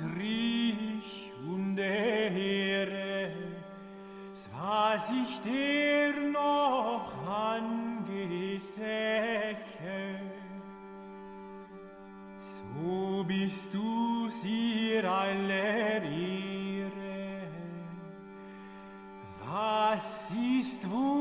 Antrich und Ehre, was ich dir noch angesäche. So bist du sie aller Ehre. Was ist Wundes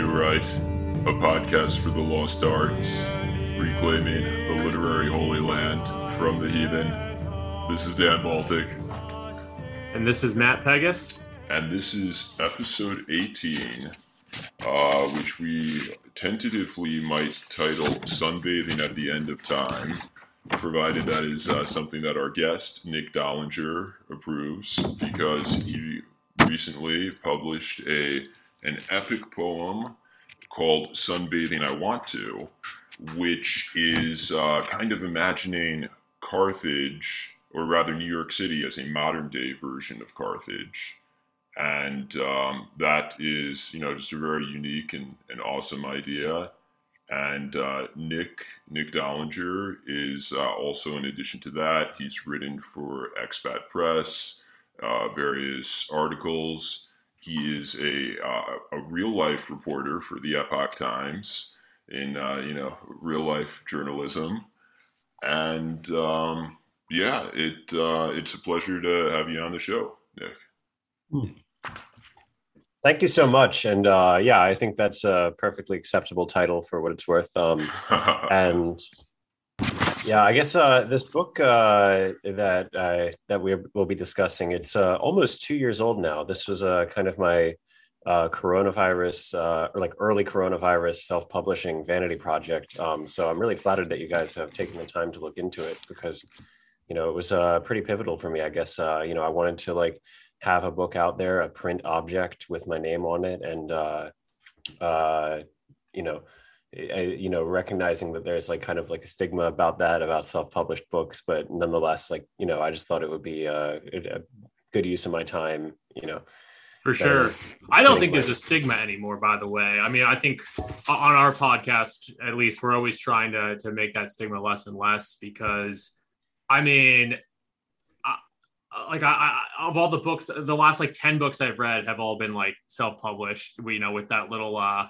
New Right, a podcast for the lost arts, reclaiming the literary holy land from the heathen. This is Dan Baltic, And this is Matt Pegas. and this is episode 18, uh, which we tentatively might title Sunbathing at the End of Time, provided that is uh, something that our guest, Nick Dollinger, approves, because he recently published a an epic poem called Sunbathing I Want to, which is uh, kind of imagining Carthage, or rather New York City, as a modern day version of Carthage. And um, that is, you know, just a very unique and, and awesome idea. And uh, Nick Nick Dollinger is uh, also, in addition to that, he's written for Expat Press, uh, various articles. He is a uh, a real life reporter for the Epoch Times in uh, you know real life journalism, and um, yeah, it uh, it's a pleasure to have you on the show, Nick. Thank you so much. And uh, yeah, I think that's a perfectly acceptable title for what it's worth. Um, and yeah, I guess uh, this book uh, that that we will be discussing, it's uh, almost two years old now. This was uh, kind of my uh, coronavirus uh, or like early coronavirus self-publishing vanity project. Um, so I'm really flattered that you guys have taken the time to look into it because you know it was pretty pivotal for me. I guess you know I wanted to like have a book out there, a print object with my name on it, and you know, I, you know, recognizing that there's like kind of like a stigma about that about self-published books, but nonetheless, like you know, I just thought it would be uh, a good use of my time, you know. For sure. I don't think there's a stigma anymore, by the way. I mean, I think on our podcast, at least, we're always trying to, to make that stigma less and less because, I mean, like I, I, of all the books, the last like 10 books I've read have all been like self-published, you know, with that little uh,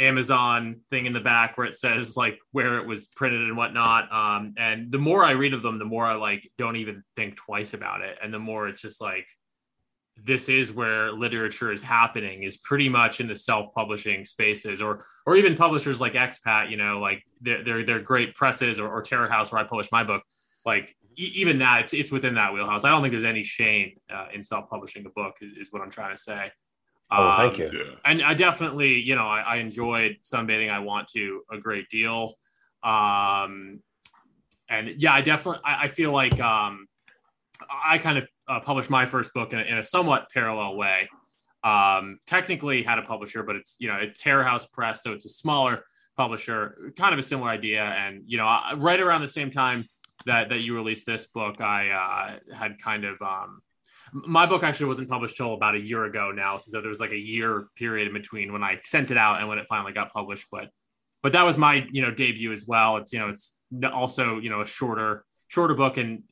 Amazon thing in the back where it says like where it was printed and whatnot. Um, and the more I read of them, the more I like don't even think twice about it. And the more it's just like, this is where literature is happening is pretty much in the self-publishing spaces or or even publishers like expat you know like they're they're, they're great presses or, or terror house where i publish my book like e- even that it's, it's within that wheelhouse i don't think there's any shame uh, in self-publishing a book is, is what i'm trying to say Oh, thank Um, you. yeah. and I definitely, you know, I, I enjoyed sunbathing. I want to a great deal. Um, and yeah, I definitely, I, I feel like um, I kind of uh, published my first book in a, in a somewhat parallel way. Um, technically had a publisher, but it's, you know, it's Terror House Press. So it's a smaller publisher, kind of a similar idea. And, you know, I- right around the same time that, that you released this book, I uh, had kind of, um, my book actually wasn't published till about a year ago now. So there was like a year period in between when i sent it out and when it finally got published. But but that was my you know debut as well. It's you know it's also you know a shorter shorter book. And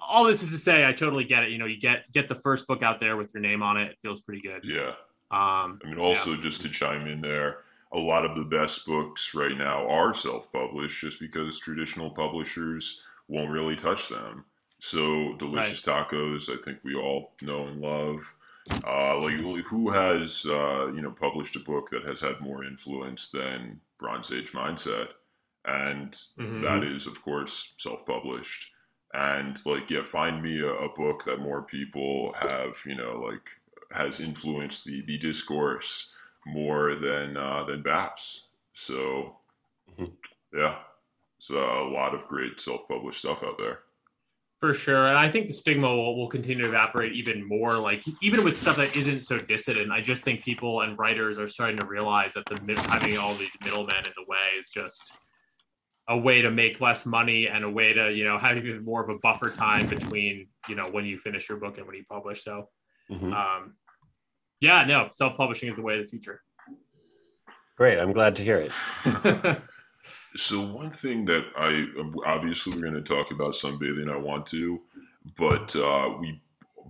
all this is to say i totally get it. You know you get get the first book out there with your name on it. It feels pretty good. Yeah. um I mean, also just to chime in there, a lot of the best books right now are self-published, just because traditional publishers won't really touch them. So, delicious tacos, I think we all know and love. Uh, like, who has uh, you know published a book that has had more influence than Bronze Age Mindset? And mhm. that is, of course, self-published. And like, yeah, find me a, a book that more people have, you know, like has influenced the the discourse more than uh, than Baps. So, Mhm. yeah. There's a lot of great self-published stuff out there. For sure. And I think the stigma will, will continue to evaporate even more. Like, even with stuff that isn't so dissident, I just think people and writers are starting to realize that the having all these middlemen in the way is just a way to make less money and a way to, you know, have even more of a buffer time between, you know, when you finish your book and when you publish. So, mm-hmm. um, yeah, no, self publishing is the way of the future. Great. I'm glad to hear it. So one thing that I obviously we're going to talk about sunbathing. I want to, but uh, we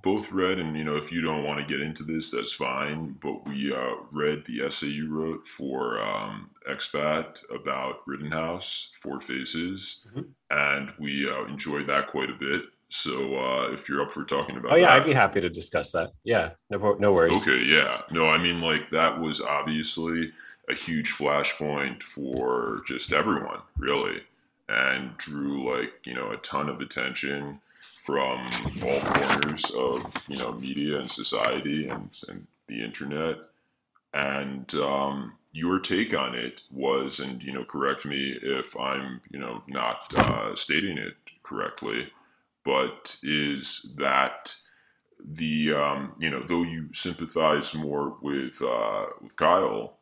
both read, and you know, if you don't want to get into this, that's fine. But we uh, read the essay you wrote for um, Expat about Rittenhouse, Four Faces, mm-hmm. and we uh, enjoyed that quite a bit. So uh, if you're up for talking about, oh yeah, that, I'd be happy to discuss that. Yeah, no, no worries. Okay, yeah, no, I mean like that was obviously a huge flashpoint for just everyone, really, and drew like you know a ton of attention from all corners of you know media and society and and the internet. And um, your take on it was, and you know, correct me if I'm you know not uh, stating it correctly, but is that the um, you know though you sympathize more with uh, with Kyle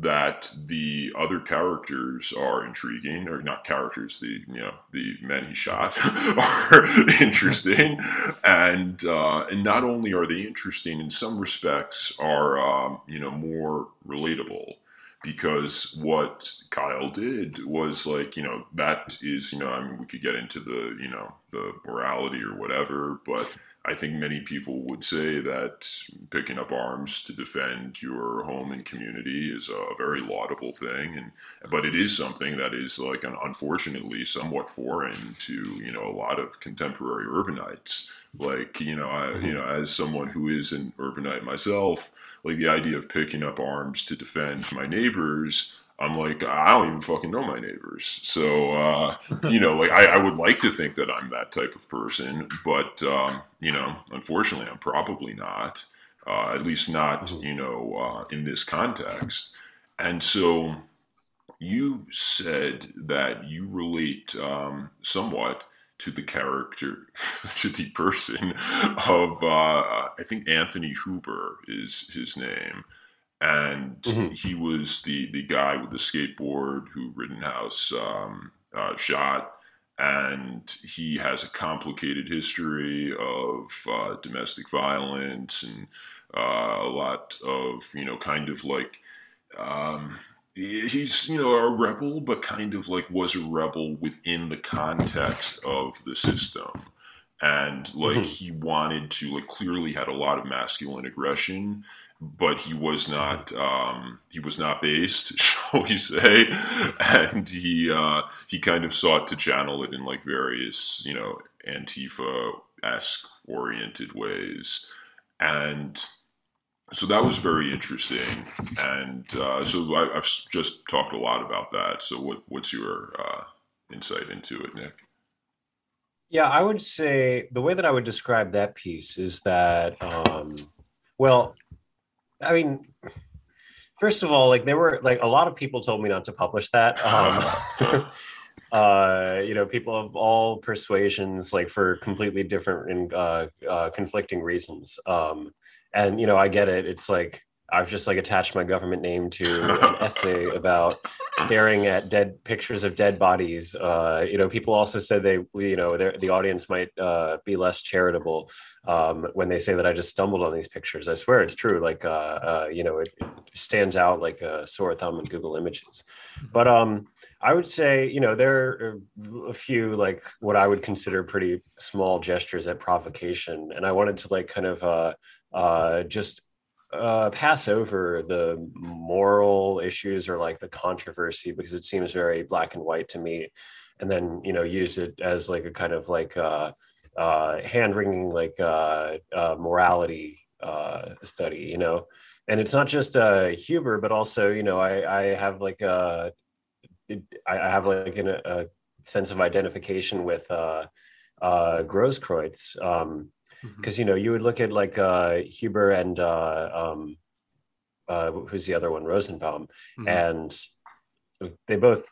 that the other characters are intriguing, or not characters, the you know the men he shot are interesting, and uh, and not only are they interesting in some respects, are um, you know more relatable. Because what Kyle did was like, you know, that is, you know, I mean, we could get into the, you know, the morality or whatever, but I think many people would say that picking up arms to defend your home and community is a very laudable thing, and but it is something that is like an, unfortunately somewhat foreign to you know a lot of contemporary urbanites. Like you know, I, mm-hmm. you know, as someone who is an urbanite myself, like the idea of picking up arms to defend my neighbors I'm like, I don't even fucking know my neighbors. So, uh, you know, like I, I, would like to think that I'm that type of person, but, um, you know, unfortunately, I'm probably not, uh, at least not, mm-hmm. you know, uh, in this context. And so you said that you relate um, somewhat to the character, to the person of, uh, I think Anthony Huber is his name and mm-hmm. he was the the guy with the skateboard who Rittenhouse um, uh, shot, and he has a complicated history of uh, domestic violence and uh, a lot of you know kind of like. Um, he's you know a rebel but kind of like was a rebel within the context of the system and like mm-hmm. he wanted to like clearly had a lot of masculine aggression but he was not um, he was not based, shall we say, and he uh, he kind of sought to channel it in like various you know Antifa esque oriented ways, and so that was very interesting. And uh, so I, have just talked a lot about that. So what what's your uh, insight into it, Nick? Yeah, I would say the way that I would describe that piece is that, um, well, I mean, first of all, like there were like a lot of people told me not to publish that. Um, uh, you know, people of all persuasions, like for completely different and uh, uh, conflicting reasons. Um, and you know, I get it. It's like I've just like attached my government name to an essay about staring at dead pictures of dead bodies. Uh, you know, people also said they, you know, the audience might uh, be less charitable um, when they say that I just stumbled on these pictures. I swear it's true. Like, uh, uh you know, it, it, stands out like a sore thumb in Google Images. But um, I would say, you know, there are a few like what I would consider pretty small gestures at provocation, and I wanted to like kind of uh, uh, just uh, pass over the moral issues or like the controversy because it seems very black and white to me, and then you know use it as like a kind of like uh, uh, hand wringing like uh, uh, morality uh, study, you know. And it's not just uh, Huber, but also you know I I have like a uh, I have like an, a sense of identification with uh, uh, Grosskreutz. Um, because mm-hmm. you know you would look at like uh, Huber and uh, um, uh, who's the other one Rosenbaum, mm-hmm. and they both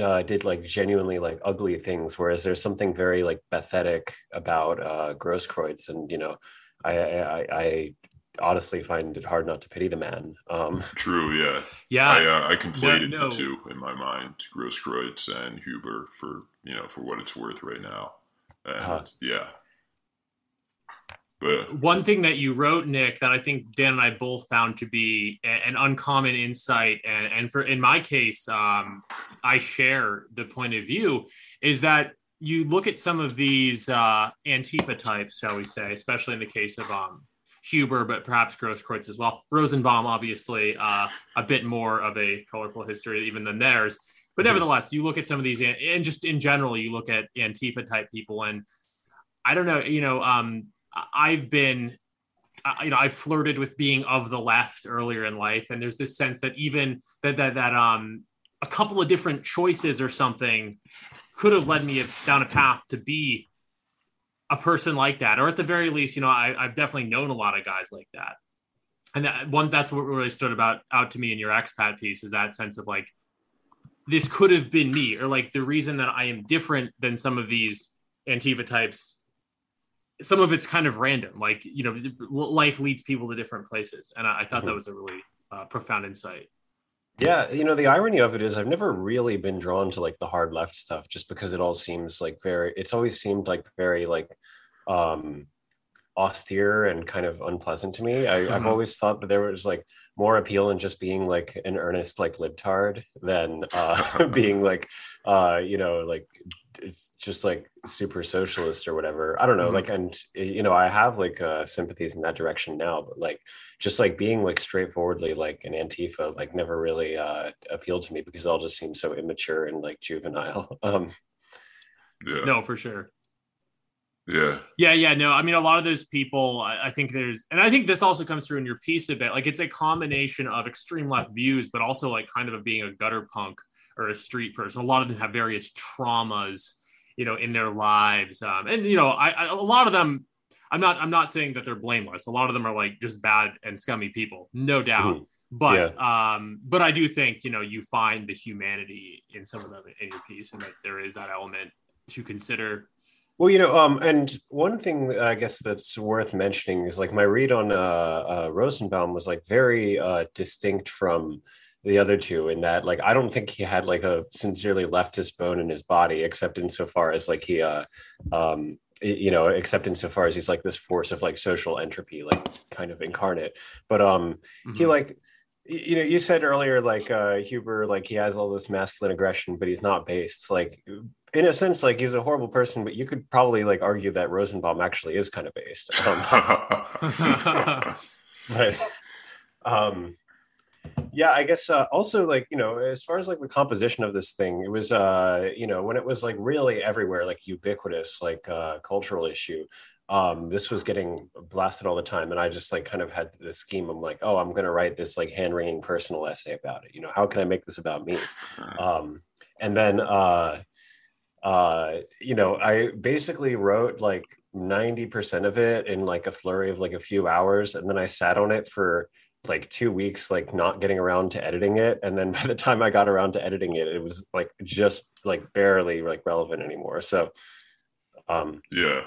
uh, did like genuinely like ugly things, whereas there's something very like pathetic about uh, Grosskreutz, and you know, I, I, I honestly find it hard not to pity the man. Um, True, yeah, Yeah. I uh, I conflated no. the two in my mind, Grosskreutz and Huber, for you know for what it's worth right now, and Uh-huh. yeah, but One thing that you wrote, Nick, that I think Dan and I both found to be an uncommon insight, and, and for in my case, um, I share the point of view, is that you look at some of these uh, Antifa types, shall we say, especially in the case of um, Huber, but perhaps Grosskreutz as well. Rosenbaum, obviously, uh, a bit more of a colorful history even than theirs. But Mhm. nevertheless, you look at some of these, and just in general, you look at Antifa type people, and I don't know, you know, um, I've been, you know, I flirted with being of the left earlier in life, and there's this sense that even that that that um a couple of different choices or something could have led me down a path to be a person like that, or at the very least, you know, I, I've definitely known a lot of guys like that, and that one that's what really stood about out to me in your expat piece is that sense of like this could have been me, or like the reason that I am different than some of these Antifa types some of it's kind of random. Like you know, life leads people to different places, and I, I thought that Mhm. was a really uh, profound insight. Yeah, you know, the irony of it is I've never really been drawn to like the hard left stuff just because it all seems like very it's always seemed like very like um austere and kind of unpleasant to me. I, I've Mhm. always thought that there was like more appeal in just being like an earnest like libtard than uh being like uh you know like it's just like super socialist or whatever. I don't know. Mhm. Like and you know, I have like uh sympathies in that direction now, but like just like being like straightforwardly like an Antifa like never really uh appealed to me because it all just seems so immature and like juvenile. Um yeah, No, for sure. yeah, Yeah, yeah, no. I mean, a lot of those people, I, I think there's, and I think this also comes through in your piece a bit. Like, it's a combination of extreme left views, but also like kind of being a gutter punk or a street person. A lot of them have various traumas, you know, in their lives, um, and you know, I, I a lot of them. I'm not. I'm not saying that they're blameless. A lot of them are like just bad and scummy people, no doubt. Mhm. But um, but I do think you know you find the humanity in some of them in your piece, and that there is that element to consider. Well, you know, um, and one thing I guess that's worth mentioning is like my read on uh, uh, Rosenbaum was like very uh, distinct from the other two in that like I don't think he had like a sincerely leftist bone in his body, except insofar as like he, uh, um, you know, except insofar as he's like this force of like social entropy, like kind of incarnate. But um, he Mhm. like you know you said earlier like uh huber like he has all this masculine aggression but he's not based like in a sense like he's a horrible person but you could probably like argue that rosenbaum actually is kind of based um, but um yeah i guess uh, also like you know as far as like the composition of this thing it was uh you know when it was like really everywhere like ubiquitous like uh cultural issue um this was getting blasted all the time and i just like kind of had this scheme i'm like oh i'm going to write this like hand-wringing personal essay about it you know how can i make this about me? Um and then uh uh you know i basically wrote like 90% of it in like a flurry of like a few hours and then i sat on it for like two weeks like not getting around to editing it and then by the time i got around to editing it it was like just like barely like relevant anymore so um yeah.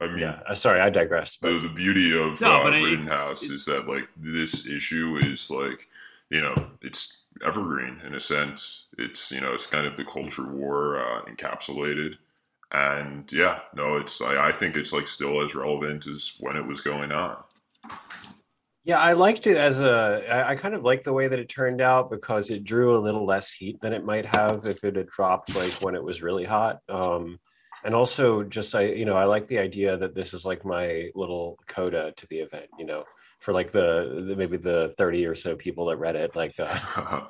I mean, yeah uh, sorry i digress but the, the beauty of No, uh, but it's- Rittenhouse it- is that like this issue is like you know it's evergreen in a sense. It's you know it's kind of the culture war uh, encapsulated, and yeah, no, it's I, I think it's like still as relevant as when it was going on. Yeah, I liked it as a. I, kind of liked the way that it turned out because it drew a little less heat than it might have if it had dropped like when it was really hot. Um, and also, just I, you know, I like the idea that this is like my little coda to the event. You know, for like the, the maybe the thirty or so people that read it. Like, uh,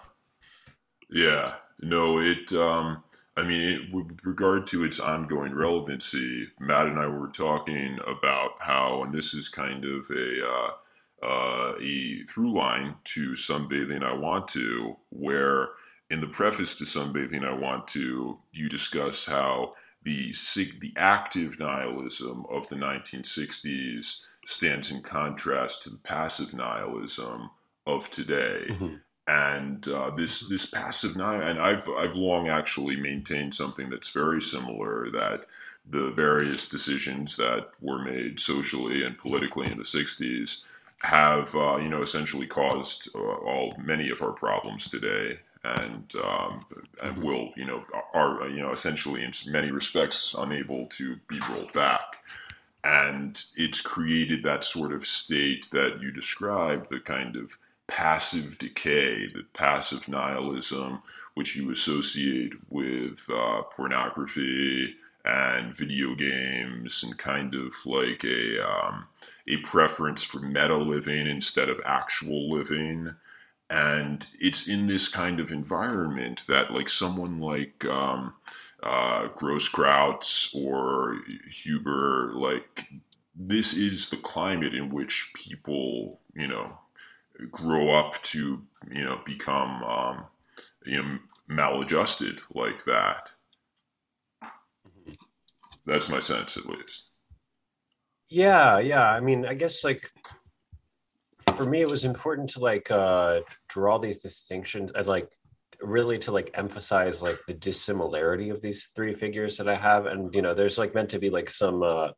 yeah, no, it. Um, I mean, it, with regard to its ongoing relevancy, Matt and I were talking about how, and this is kind of a uh, uh, a through line to sunbathing. I want to, where in the preface to sunbathing, I want to, you discuss how the the active nihilism of the 1960s stands in contrast to the passive nihilism of today mhm. and uh, this this passive nihil and I've I've long actually maintained something that's very similar that the various decisions that were made socially and politically in the 60s have uh, you know essentially caused uh, all many of our problems today and um, and mm-hmm. will you know are you know essentially in many respects unable to be rolled back and it's created that sort of state that you described the kind of passive decay the passive nihilism which you associate with uh, pornography and video games and kind of like a um, a preference for meta living instead of actual living. And it's in this kind of environment that like someone like um, uh, or Huber like this is the climate in which people you know grow up to you know become um, you know maladjusted like that that's my sense, at least. Yeah, yeah. I mean, I guess like for me, it was important to like uh, draw these distinctions and like really to like emphasize like the dissimilarity of these three figures that I have, and you know, there's like meant to be like some uh,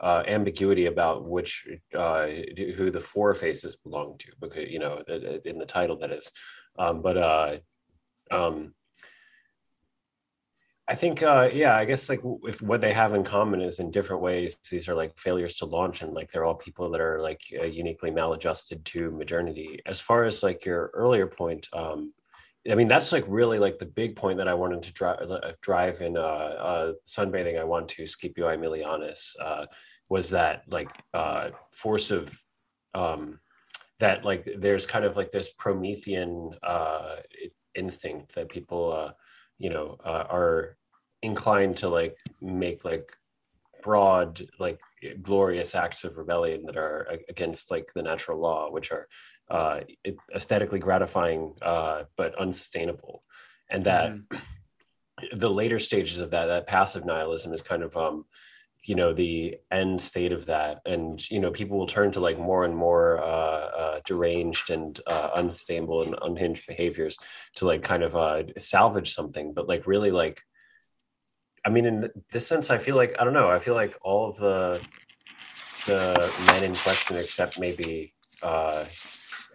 uh, ambiguity about which uh, who the four faces belong to, because you know, in the title that is. Um, but uh, um, I think, uh, yeah, I guess like if what they have in common is in different ways, these are like failures to launch, and like they're all people that are like uh, uniquely maladjusted to modernity. As far as like your earlier point, um, I mean, that's like really like the big point that I wanted to drive uh, drive in uh, uh, sunbathing. I want to Scipio Aemilianus uh, was that like uh, force of um, that like there's kind of like this Promethean uh, instinct that people. Uh, you know uh, are inclined to like make like broad like glorious acts of rebellion that are against like the natural law which are uh, aesthetically gratifying uh, but unsustainable. And that mm-hmm. the later stages of that that passive nihilism is kind of um you know the end state of that. And you know people will turn to like more and more uh, uh, deranged and uh, unstable and unhinged behaviors to like kind of uh, salvage something. But like really like i mean in this sense i feel like i don't know i feel like all of the the men in question except maybe uh,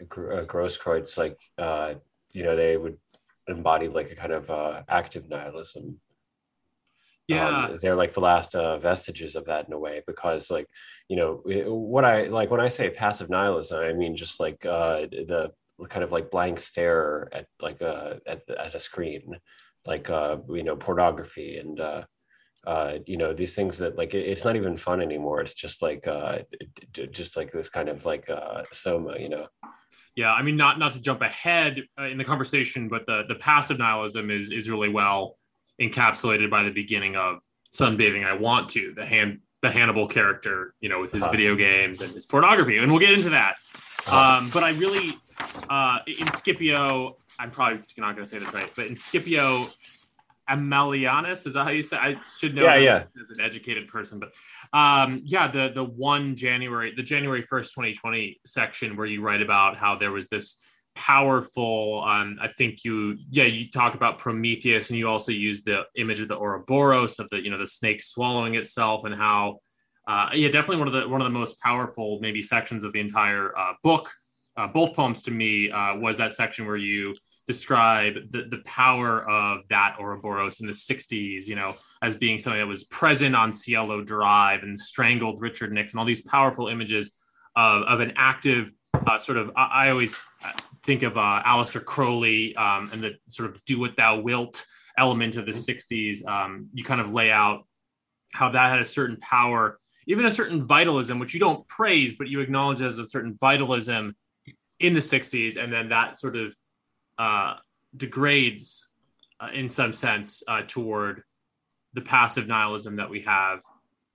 uh Grosskreutz like uh you know they would embody like a kind of uh active nihilism. Yeah. Um, they're like the last uh, vestiges of that in a way because like you know what i like when i say passive nihilism i mean just like uh the kind of like blank stare at like uh at, at a screen like uh you know pornography and uh uh you know these things that like it, it's not even fun anymore it's just like uh just like this kind of like uh soma you know yeah i mean not not to jump ahead uh, in the conversation but the the passive nihilism is is really well encapsulated by the beginning of Sunbathing I Want to, the hand the Hannibal character, you know, with his uh-huh. video games and his pornography. And we'll get into that. Uh-huh. Um, but I really uh, in Scipio, I'm probably not gonna say this right, but in Scipio Aemilianus, is that how you say? I should know yeah, yeah. as an educated person, but um, yeah, the the one January, the January first, 2020 section where you write about how there was this powerful um, i think you yeah you talk about prometheus and you also use the image of the ouroboros of the you know the snake swallowing itself and how uh, yeah definitely one of the one of the most powerful maybe sections of the entire uh, book uh, both poems to me uh, was that section where you describe the, the power of that Ouroboros in the 60s, you know, as being something that was present on Cielo Drive and strangled Richard Nixon, all these powerful images of, of an active uh, sort of, I, I always think of uh, Aleister Crowley um, and the sort of do what thou wilt element of the 60s. Mm-hmm. Um, you kind of lay out how that had a certain power, even a certain vitalism, which you don't praise, but you acknowledge as a certain vitalism in the 60s. And then that sort of uh, degrades uh, in some sense uh, toward the passive nihilism that we have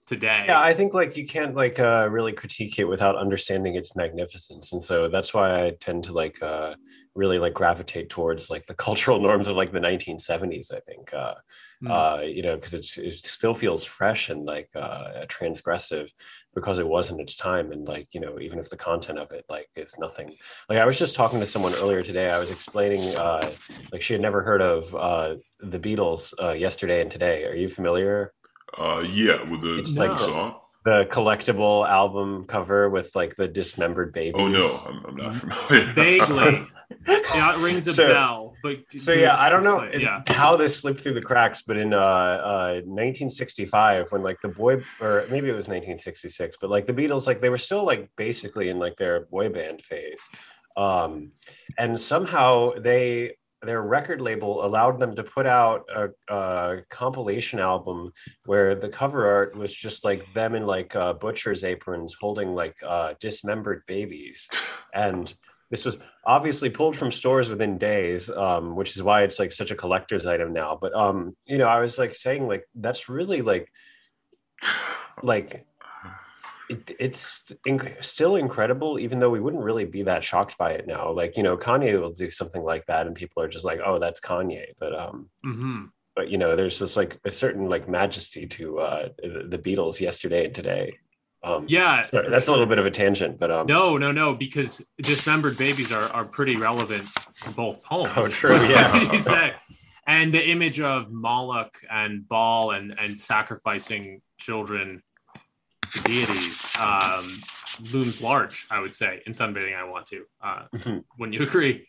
today. Yeah, I think like you can't like uh, really critique it without understanding its magnificence, and so that's why I tend to like uh, really like gravitate towards like the cultural norms of like the 1970s. I think uh, Hmm. uh, you know, because it's it still feels fresh and like uh, transgressive because it was in its time, and like you know, even if the content of it like is nothing. Like I was just talking to someone earlier today. I was explaining uh, like she had never heard of uh, the Beatles uh, yesterday and today. Are you familiar? Uh, yeah, with the It's like- song. The collectible album cover with like the dismembered babies. Oh no, I'm, I'm not familiar. Vaguely. yeah, it rings a So- bell. But so yeah i don't know yeah. how this slipped through the cracks but in uh, uh 1965 when like the boy or maybe it was 1966 but like the beatles like they were still like basically in like their boy band phase um and somehow they their record label allowed them to put out a, a compilation album where the cover art was just like them in like uh, butcher's aprons holding like uh, dismembered babies and this was obviously pulled from stores within days um, which is why it's like such a collector's item now. But um you know i was like saying like that's really like like it, it's inc- still incredible even though we wouldn't really be that shocked by it now. Like you know kanye will do something like that and people are just like oh that's kanye. But um hmm but you know there's this like a certain like majesty to uh the beatles yesterday and today um Yeah. sorry, that's a little bit of a tangent but um No, no, no, because dismembered babies are, are pretty relevant to both poems. Oh, true, yeah. What you say? And the image of Moloch and Baal and, and sacrificing children to deities um, looms large, I would say, in sunbathing. I want to. Uh, Mhm. wouldn't you agree?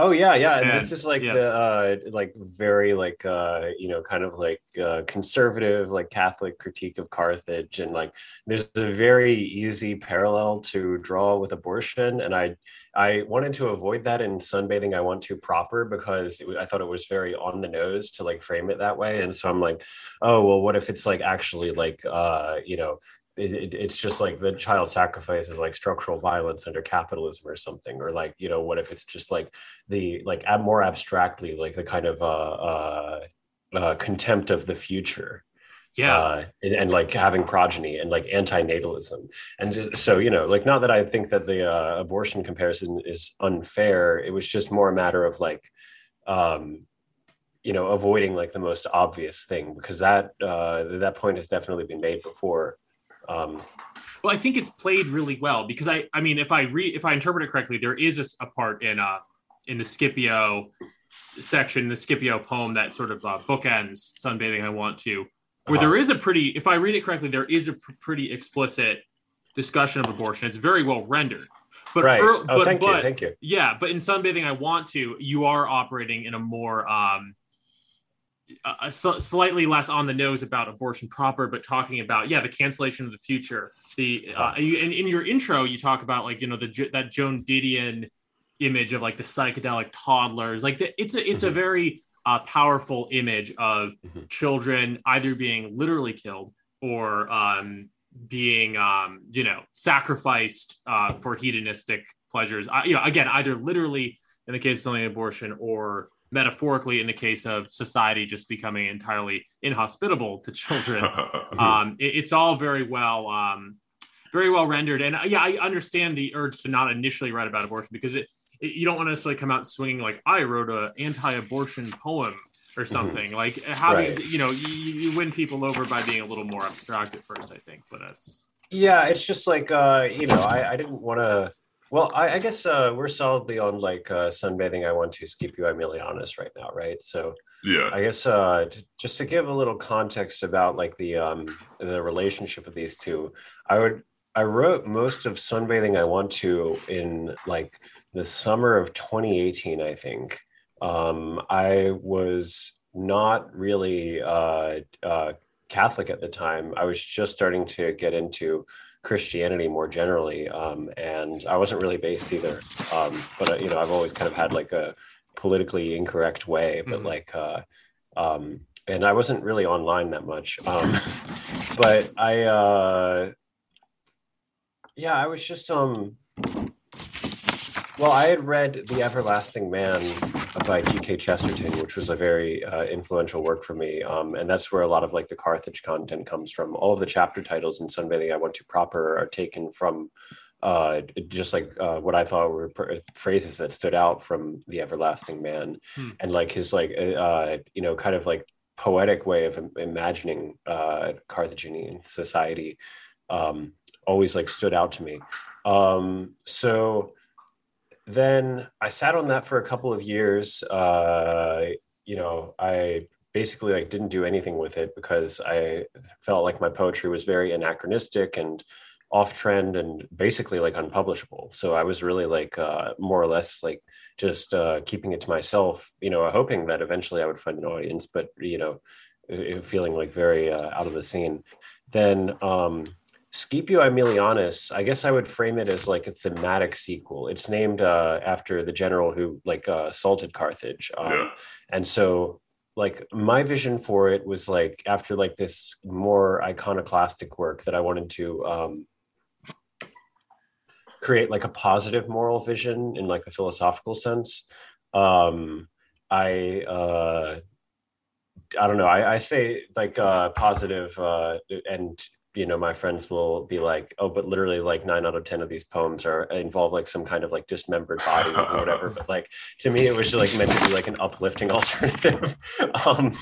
Oh yeah, yeah. And this is like yeah. the uh like very like uh you know kind of like uh conservative like Catholic critique of Carthage and like there's a very easy parallel to draw with abortion and I I wanted to avoid that in sunbathing I want to proper because it, I thought it was very on the nose to like frame it that way and so I'm like oh well what if it's like actually like uh you know it, it, it's just like the child sacrifice is like structural violence under capitalism or something or like you know what if it's just like the like more abstractly like the kind of uh, uh, uh, contempt of the future Yeah. uh, and, and like having progeny and like anti-natalism and so you know like not that i think that the uh, abortion comparison is unfair it was just more a matter of like um you know avoiding like the most obvious thing because that uh that point has definitely been made before um Well, I think it's played really well because I, I mean, if I read, if I interpret it correctly, there is a part in, uh, in the Scipio section, the Scipio poem that sort of uh, bookends sunbathing. I want to, where Uh-huh. there is a pretty, if I read it correctly, there is a pr- pretty explicit discussion of abortion. It's very well rendered. But right ear- oh but, thank but, you thank you yeah, but in sunbathing, I want to. You are operating in a more um, a, a sl- slightly less on the nose about abortion proper, but talking about yeah the cancellation of the future. The uh, you, and in your intro, you talk about like you know the that Joan Didion image of like the psychedelic toddlers. Like the, it's a it's a Mhm. very uh, powerful image of Mhm. children either being literally killed or um, being um, you know sacrificed uh, for hedonistic pleasures. Uh, you know, again, either literally in the case of something abortion or metaphorically in the case of society just becoming entirely inhospitable to children. um, it- it's all very well um, very well rendered, and uh, yeah, I understand the urge to not initially write about abortion because it, it you don't want to necessarily come out swinging like I wrote a anti-abortion poem or something like how do you, you know you, you win people over by being a little more abstract at first, I think, but that's Yeah, it's just like uh, you know, I, I didn't want to. Well, I, I guess uh, we're solidly on like uh, sunbathing. I want to Scipio Aemilianus right now, right? So yeah. I guess uh, t- just to give a little context about like the um, the relationship of these two, I would I wrote most of sunbathing I want to in like the summer of 2018, I think. Um, I was not really uh, uh, Catholic at the time. I was just starting to get into Christianity more generally, um, and I wasn't really based either. Um, but uh, you know, I've always kind of had like a politically incorrect way, but Mhm. like, uh, um, and I wasn't really online that much. Um, but I, uh, yeah, I was just um. Well, I had read The Everlasting Man by G.K. Chesterton, which was a very uh, influential work for me. Um, and that's where a lot of like the Carthage content comes from. All of the chapter titles in Sunbathing I Want to Proper are taken from uh, just like uh, what I thought were pr- phrases that stood out from The Everlasting Man. Hmm. And like his like, uh, you know, kind of like poetic way of imagining uh, Carthaginian society um, always like stood out to me. Um, so then I sat on that for a couple of years. Uh, you know, I basically like didn't do anything with it because I felt like my poetry was very anachronistic and off trend and basically like unpublishable. So I was really like uh, more or less like just uh, keeping it to myself, you know, hoping that eventually I would find an audience, but you know, feeling like very uh, out of the scene. Then um, Scipio Aemilianus, I guess I would frame it as like a thematic sequel. It's named uh, after the general who like uh, assaulted Carthage, um, yeah. and so like my vision for it was like after like this more iconoclastic work that I wanted to um, create like a positive moral vision in like a philosophical sense. Um, I uh, I don't know. I, I say like uh, positive, uh, and you know, my friends will be like, "Oh, but literally, like nine out of ten of these poems are involve like some kind of like dismembered body or whatever." But like to me, it was just like meant to be like an uplifting alternative. um,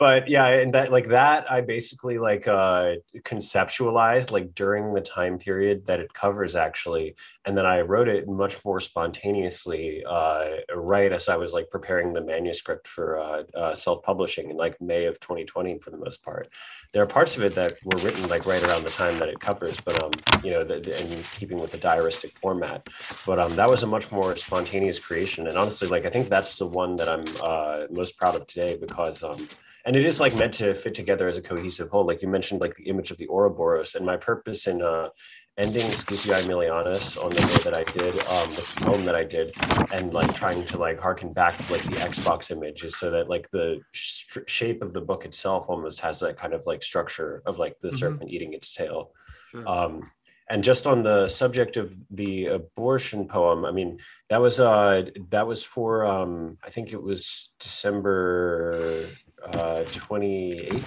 but yeah and that like that i basically like uh conceptualized like during the time period that it covers actually and then i wrote it much more spontaneously uh right as i was like preparing the manuscript for uh, uh self-publishing in like may of 2020 for the most part. There are parts of it that were written like right around the time that it covers but um you know the, in keeping with the diaristic format. But um that was a much more spontaneous creation and honestly like i think that's the one that i'm uh most proud of today because um and it is like meant to fit together as a cohesive whole. Like you mentioned, like the image of the Ouroboros, and my purpose in uh, ending Scipio Aemilianus on the way that I did, um, the poem that I did, and like trying to like harken back to like the Xbox image is so that like the sh- shape of the book itself almost has that kind of like structure of like the mm-hmm. serpent eating its tail. Sure. Um, and just on the subject of the abortion poem, I mean, that was uh that was for um I think it was December uh 28th.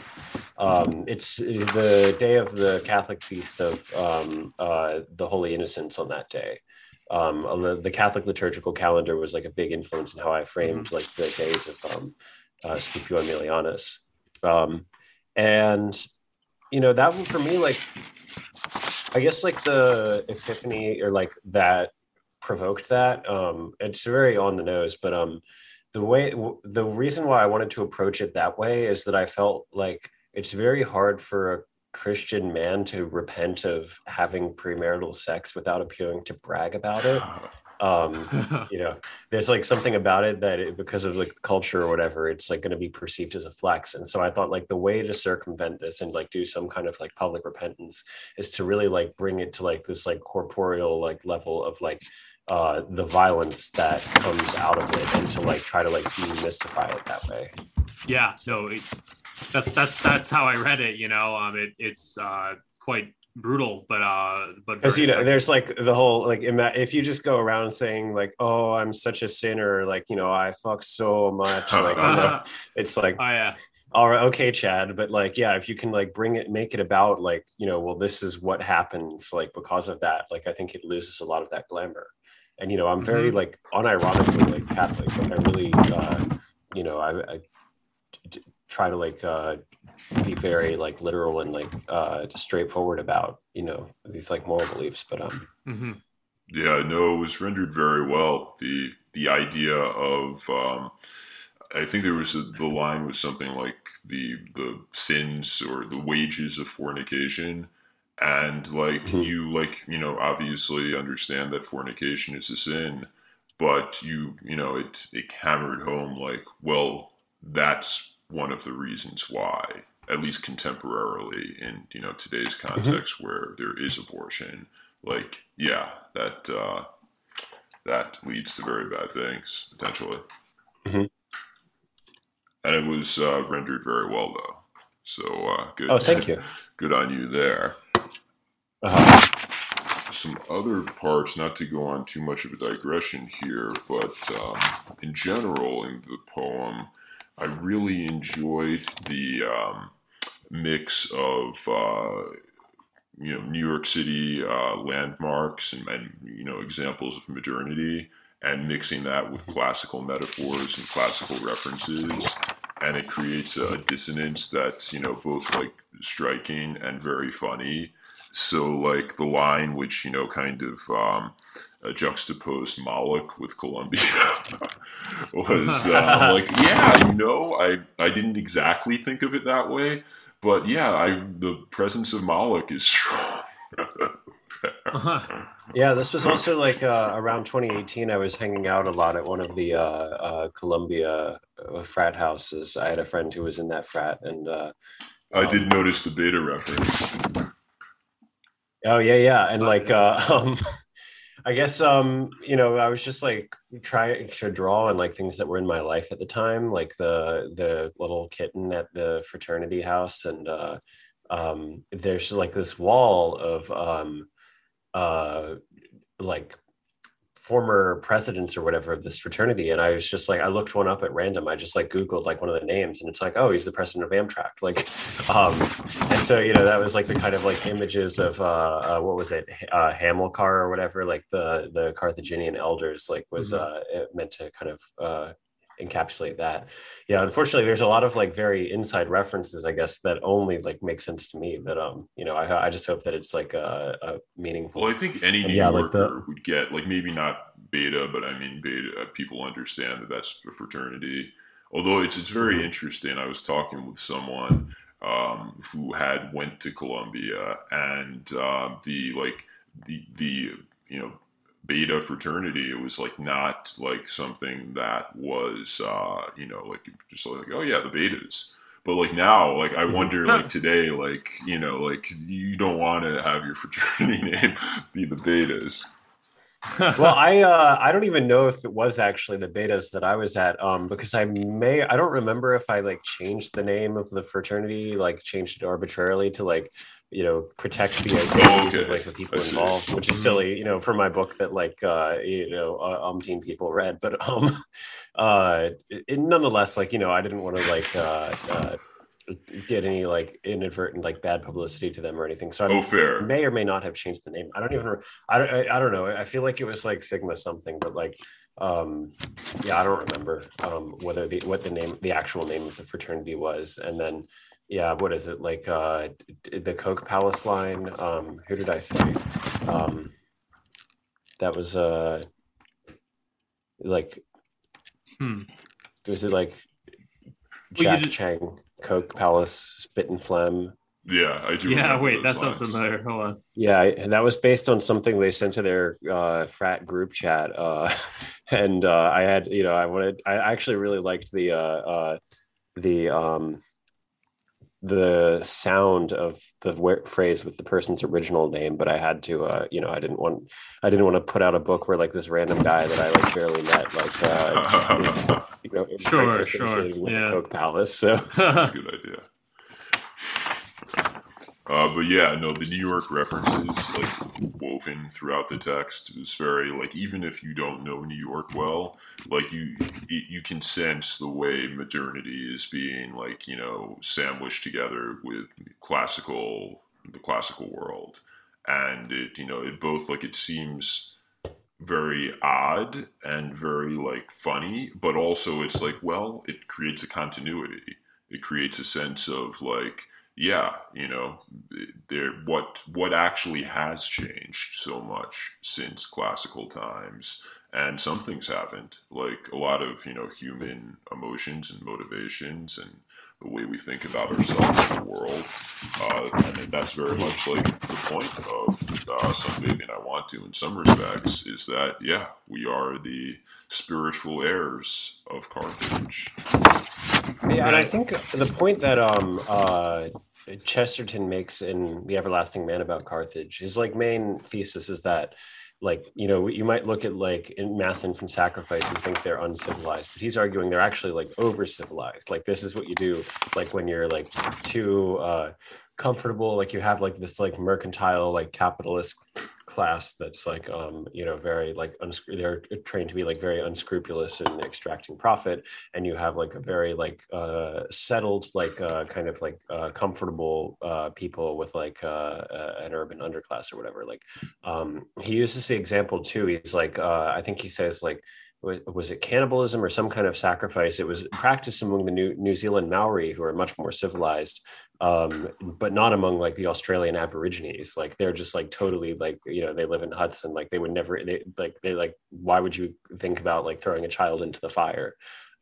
Um it's the day of the Catholic feast of um uh the Holy Innocents on that day. Um the, the Catholic liturgical calendar was like a big influence in how I framed mm-hmm. like the days of um uh Scipio Aemilianus. Um and you know that one for me like I guess like the epiphany or like that provoked that. Um, it's very on the nose, but um, the way the reason why I wanted to approach it that way is that I felt like it's very hard for a Christian man to repent of having premarital sex without appearing to brag about it. um you know there's like something about it that it, because of like culture or whatever it's like going to be perceived as a flex and so i thought like the way to circumvent this and like do some kind of like public repentance is to really like bring it to like this like corporeal like level of like uh the violence that comes out of it and to like try to like demystify it that way. Yeah so it, that's that's that's how i read it you know um it, it's uh quite brutal but uh but because you know there's like the whole like if you just go around saying like oh i'm such a sinner like you know i fuck so much like uh, it's like oh yeah. All right okay chad but like yeah if you can like bring it make it about like you know well this is what happens like because of that like i think it loses a lot of that glamour and you know i'm very mm-hmm. like unironically like catholic like i really uh you know i, I try to like uh be very like literal and like uh straightforward about you know these like moral beliefs but um mm-hmm. yeah no it was rendered very well the the idea of um i think there was a, the line was something like the the sins or the wages of fornication and like mm-hmm. you like you know obviously understand that fornication is a sin but you you know it it hammered home like well that's one of the reasons why at least contemporarily in you know today's mm-hmm. context mm-hmm. where there is abortion like yeah that uh that leads to very bad things potentially mm-hmm. and it was uh, rendered very well though so uh good oh thank you good on you there uh-huh. some other parts not to go on too much of a digression here but um, in general in the poem I really enjoyed the um, mix of uh, you know New York City uh, landmarks and, and, you know examples of modernity, and mixing that with classical metaphors and classical references. and it creates a dissonance that's you know both like striking and very funny. So like the line which you know kind of um, uh, juxtaposed Moloch with Columbia was uh, like, yeah, you know, I I didn't exactly think of it that way, but yeah, I the presence of Moloch is strong. yeah, this was also like uh, around 2018. I was hanging out a lot at one of the uh, uh, Columbia uh, frat houses. I had a friend who was in that frat, and uh, I did um, notice the beta reference. Oh yeah, yeah, and like uh, um, I guess um, you know, I was just like trying to draw on like things that were in my life at the time, like the the little kitten at the fraternity house, and uh, um, there's like this wall of um, uh, like former presidents or whatever of this fraternity and i was just like i looked one up at random i just like googled like one of the names and it's like oh he's the president of amtrak like um and so you know that was like the kind of like images of uh, uh what was it uh hamilcar or whatever like the the carthaginian elders like was mm-hmm. uh meant to kind of uh encapsulate that yeah unfortunately there's a lot of like very inside references i guess that only like make sense to me but um you know i, I just hope that it's like a, a meaningful well i think any new yeah, like the, would get like maybe not beta but i mean beta uh, people understand that that's a fraternity although it's it's very mm-hmm. interesting i was talking with someone um, who had went to columbia and uh, the like the the you know beta fraternity. It was like not like something that was uh you know like just like oh yeah the betas but like now like i mm-hmm. wonder like today like you know like you don't want to have your fraternity name be the betas well i uh i don't even know if it was actually the betas that i was at um because i may i don't remember if i like changed the name of the fraternity like changed it arbitrarily to like you know protect the identities okay. of like the people involved which is silly you know for my book that like uh you know uh, umpteen people read but um uh it, nonetheless like you know i didn't want to like uh, uh get any like inadvertent like bad publicity to them or anything so I oh, fair. may or may not have changed the name i don't even i don't I, I don't know i feel like it was like sigma something but like um yeah i don't remember um whether the what the name the actual name of the fraternity was and then yeah what is it like uh the coke palace line um who did i say um that was uh like hmm. was it like jack well, chang coke palace spit and phlegm? Yeah i do yeah wait that sounds familiar hold on. Yeah and that was based on something they sent to their uh frat group chat uh and uh i had you know i wanted i actually really liked the uh uh the um the sound of the phrase with the person's original name, but I had to, uh, you know, I didn't want, I didn't want to put out a book where like this random guy that I like barely met, like, uh, is, you know, sure, sure, yeah, Coke Palace. So good idea. Uh, but yeah, no, the New York references like woven throughout the text is very like even if you don't know New York well, like you you can sense the way modernity is being like you know sandwiched together with classical the classical world, and it you know it both like it seems very odd and very like funny, but also it's like well it creates a continuity. It creates a sense of like yeah, you know, there what what actually has changed so much since classical times, and some things haven't, like a lot of you know human emotions and motivations and the way we think about ourselves in the world, uh, and that's very much like the point of uh, Sunbathing I Want to, in some respects, is that yeah, we are the spiritual heirs of Carthage. Yeah, and I think the point that um uh Chesterton makes in The Everlasting Man about Carthage, his like main thesis is that like you know you might look at like in mass infant sacrifice and think they're uncivilized but he's arguing they're actually like over civilized like this is what you do like when you're like too uh comfortable like you have like this like mercantile like capitalist class that's like um you know very like unscru- they're trained to be like very unscrupulous in extracting profit and you have like a very like uh settled like uh kind of like uh comfortable uh people with like uh, uh an urban underclass or whatever like um he uses the example too he's like uh i think he says like was it cannibalism or some kind of sacrifice? It was practiced among the New, New Zealand Maori, who are much more civilized, um, but not among like the Australian Aborigines. Like they're just like totally like you know they live in huts and like they would never they like they like why would you think about like throwing a child into the fire?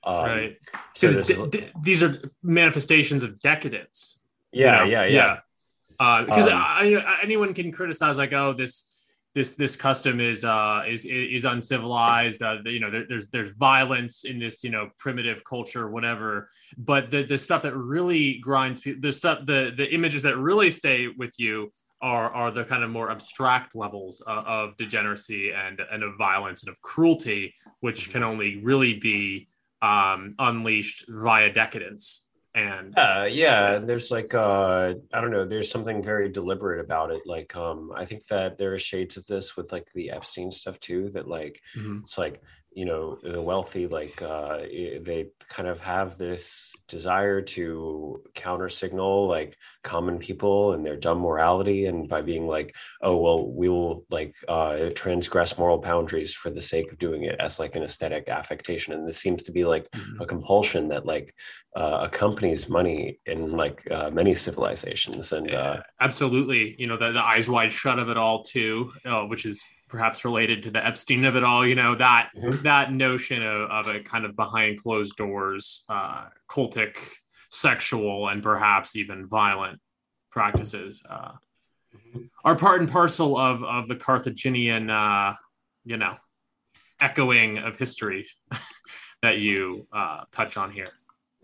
Um, right. So d- these are manifestations of decadence. Yeah, you know? yeah, yeah. yeah. Because uh, um, anyone can criticize like, oh, this this this custom is uh is is uncivilized uh, you know there, there's there's violence in this you know primitive culture whatever. But the the stuff that really grinds people the stuff the the images that really stay with you are are the kind of more abstract levels of, of degeneracy and and of violence and of cruelty which can only really be um unleashed via decadence and uh, yeah there's like uh i don't know there's something very deliberate about it like um i think that there are shades of this with like the epstein stuff too that like mm-hmm. it's like you know the wealthy like uh, they kind of have this desire to counter signal like common people and their dumb morality and by being like oh well we will like uh, transgress moral boundaries for the sake of doing it as like an aesthetic affectation and this seems to be like mm-hmm. a compulsion that like uh, accompanies money in like uh, many civilizations and uh, absolutely you know the, the eyes wide shut of it all too uh, which is perhaps related to the Epstein of it all, you know, that mm-hmm. that notion of, of a kind of behind closed doors, uh, cultic, sexual, and perhaps even violent practices uh, mm-hmm. are part and parcel of of the Carthaginian, uh, you know, echoing of history that you uh, touch on here.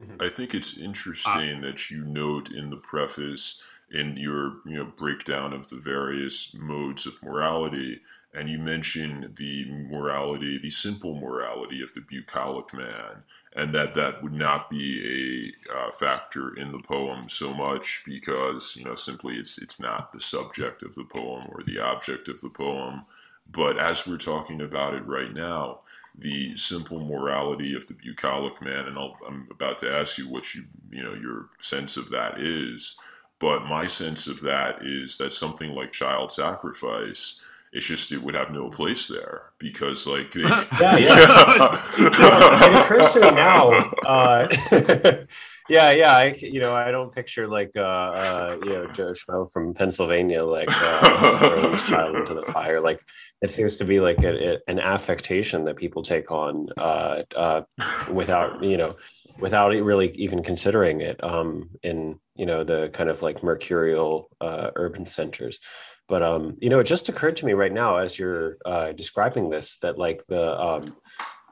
Mm-hmm. I think it's interesting uh, that you note in the preface in your you know breakdown of the various modes of morality and you mention the morality, the simple morality of the bucolic man, and that that would not be a uh, factor in the poem so much because you know simply it's it's not the subject of the poem or the object of the poem. But as we're talking about it right now, the simple morality of the bucolic man, and i am about to ask you what you you know your sense of that is. But my sense of that is that something like child sacrifice it's just it would have no place there because like yeah yeah. It occurs to me now uh, yeah yeah I you know I don't picture like uh, uh you know Joe Schmo from Pennsylvania like uh, throwing his child into the fire. Like it seems to be like a, a, an affectation that people take on uh, uh, without you know without really even considering it um, in you know the kind of like mercurial uh, urban centers but um, you know, it just occurred to me right now as you're uh, describing this that like the um,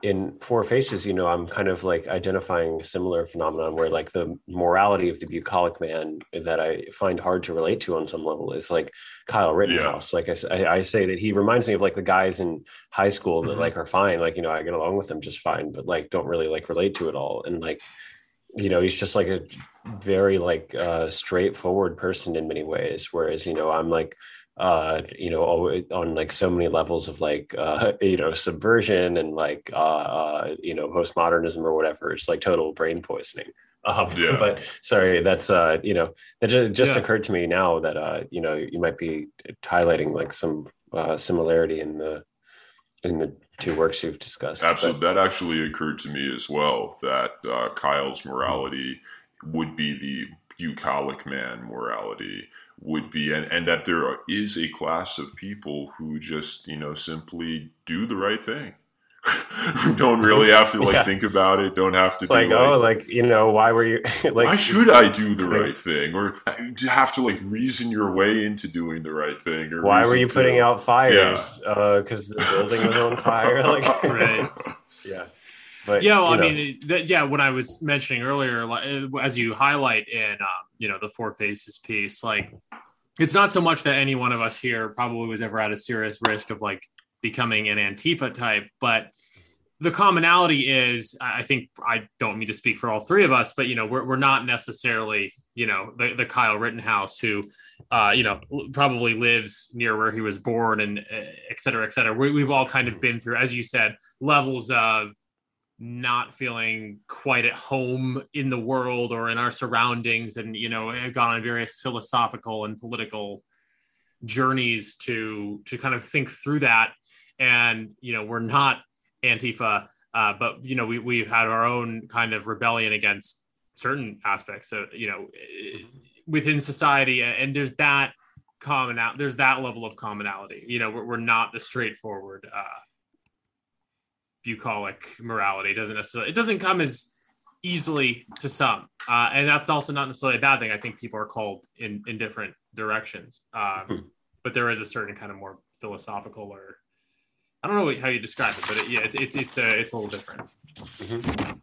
in Four Faces, you know, I'm kind of like identifying a similar phenomenon where like the morality of the bucolic man that I find hard to relate to on some level is like Kyle Rittenhouse. Yeah. Like I, I, say that he reminds me of like the guys in high school that mm-hmm. like are fine, like you know, I get along with them just fine, but like don't really like relate to it all, and like you know, he's just like a very like uh, straightforward person in many ways, whereas you know, I'm like uh you know on like so many levels of like uh you know subversion and like uh, uh you know postmodernism or whatever it's like total brain poisoning um, yeah. but sorry that's uh you know that just, just yeah. occurred to me now that uh you know you might be highlighting like some uh similarity in the in the two works you've discussed absolutely but, that actually occurred to me as well that uh kyle's morality would be the bucolic man morality would be and, and that there is a class of people who just you know simply do the right thing. Who don't really have to like yeah. think about it don't have to it's like, like, oh like you know why were you like why should i do the right thing? Or have to like reason your way into doing the right thing or why were you to, putting out fires? Because yeah. uh, the building was on fire like right. Yeah but yeah, well, I know. mean, th- yeah. When I was mentioning earlier, like, as you highlight in, um, you know, the Four Faces piece, like, it's not so much that any one of us here probably was ever at a serious risk of like becoming an Antifa type, but the commonality is, I think, I don't mean to speak for all three of us, but you know, we're we're not necessarily, you know, the the Kyle Rittenhouse who, uh, you know, probably lives near where he was born and uh, et cetera, et cetera. We, we've all kind of been through, as you said, levels of not feeling quite at home in the world or in our surroundings and you know have gone on various philosophical and political journeys to to kind of think through that and you know we're not antifa Uh, but you know, we we've had our own kind of rebellion against certain aspects of you know within society, and there's that common out. There's that level of commonality. You know, we're, we're not the straightforward uh, bucolic morality. It doesn't necessarily. It doesn't come as easily to some, uh, and that's also not necessarily a bad thing. I think people are called in in different directions, um, hmm. but there is a certain kind of more philosophical or I don't know how you describe it, but it, yeah, it's it's it's a uh, it's a little different. Mm-hmm.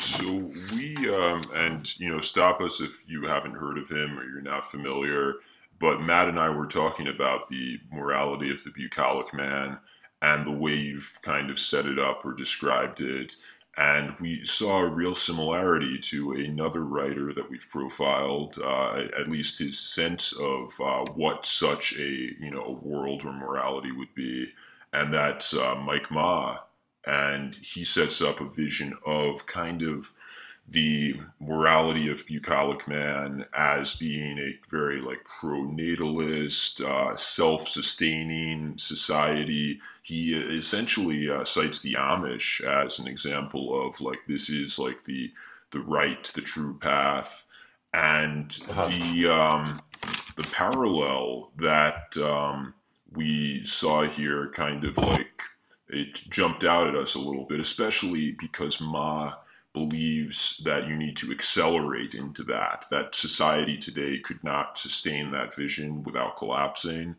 So we um, and you know stop us if you haven't heard of him or you're not familiar. But Matt and I were talking about the morality of the bucolic man and the way you've kind of set it up or described it. And we saw a real similarity to another writer that we've profiled, uh, at least his sense of uh, what such a you know a world or morality would be, and that's uh, Mike Ma. And he sets up a vision of kind of the morality of bucolic man as being a very like pro-natalist, uh, self-sustaining society. He essentially uh, cites the Amish as an example of like this is like the the right, the true path, and uh-huh. the um, the parallel that um, we saw here kind of like it jumped out at us a little bit, especially because Ma believes that you need to accelerate into that, that society today could not sustain that vision without collapsing.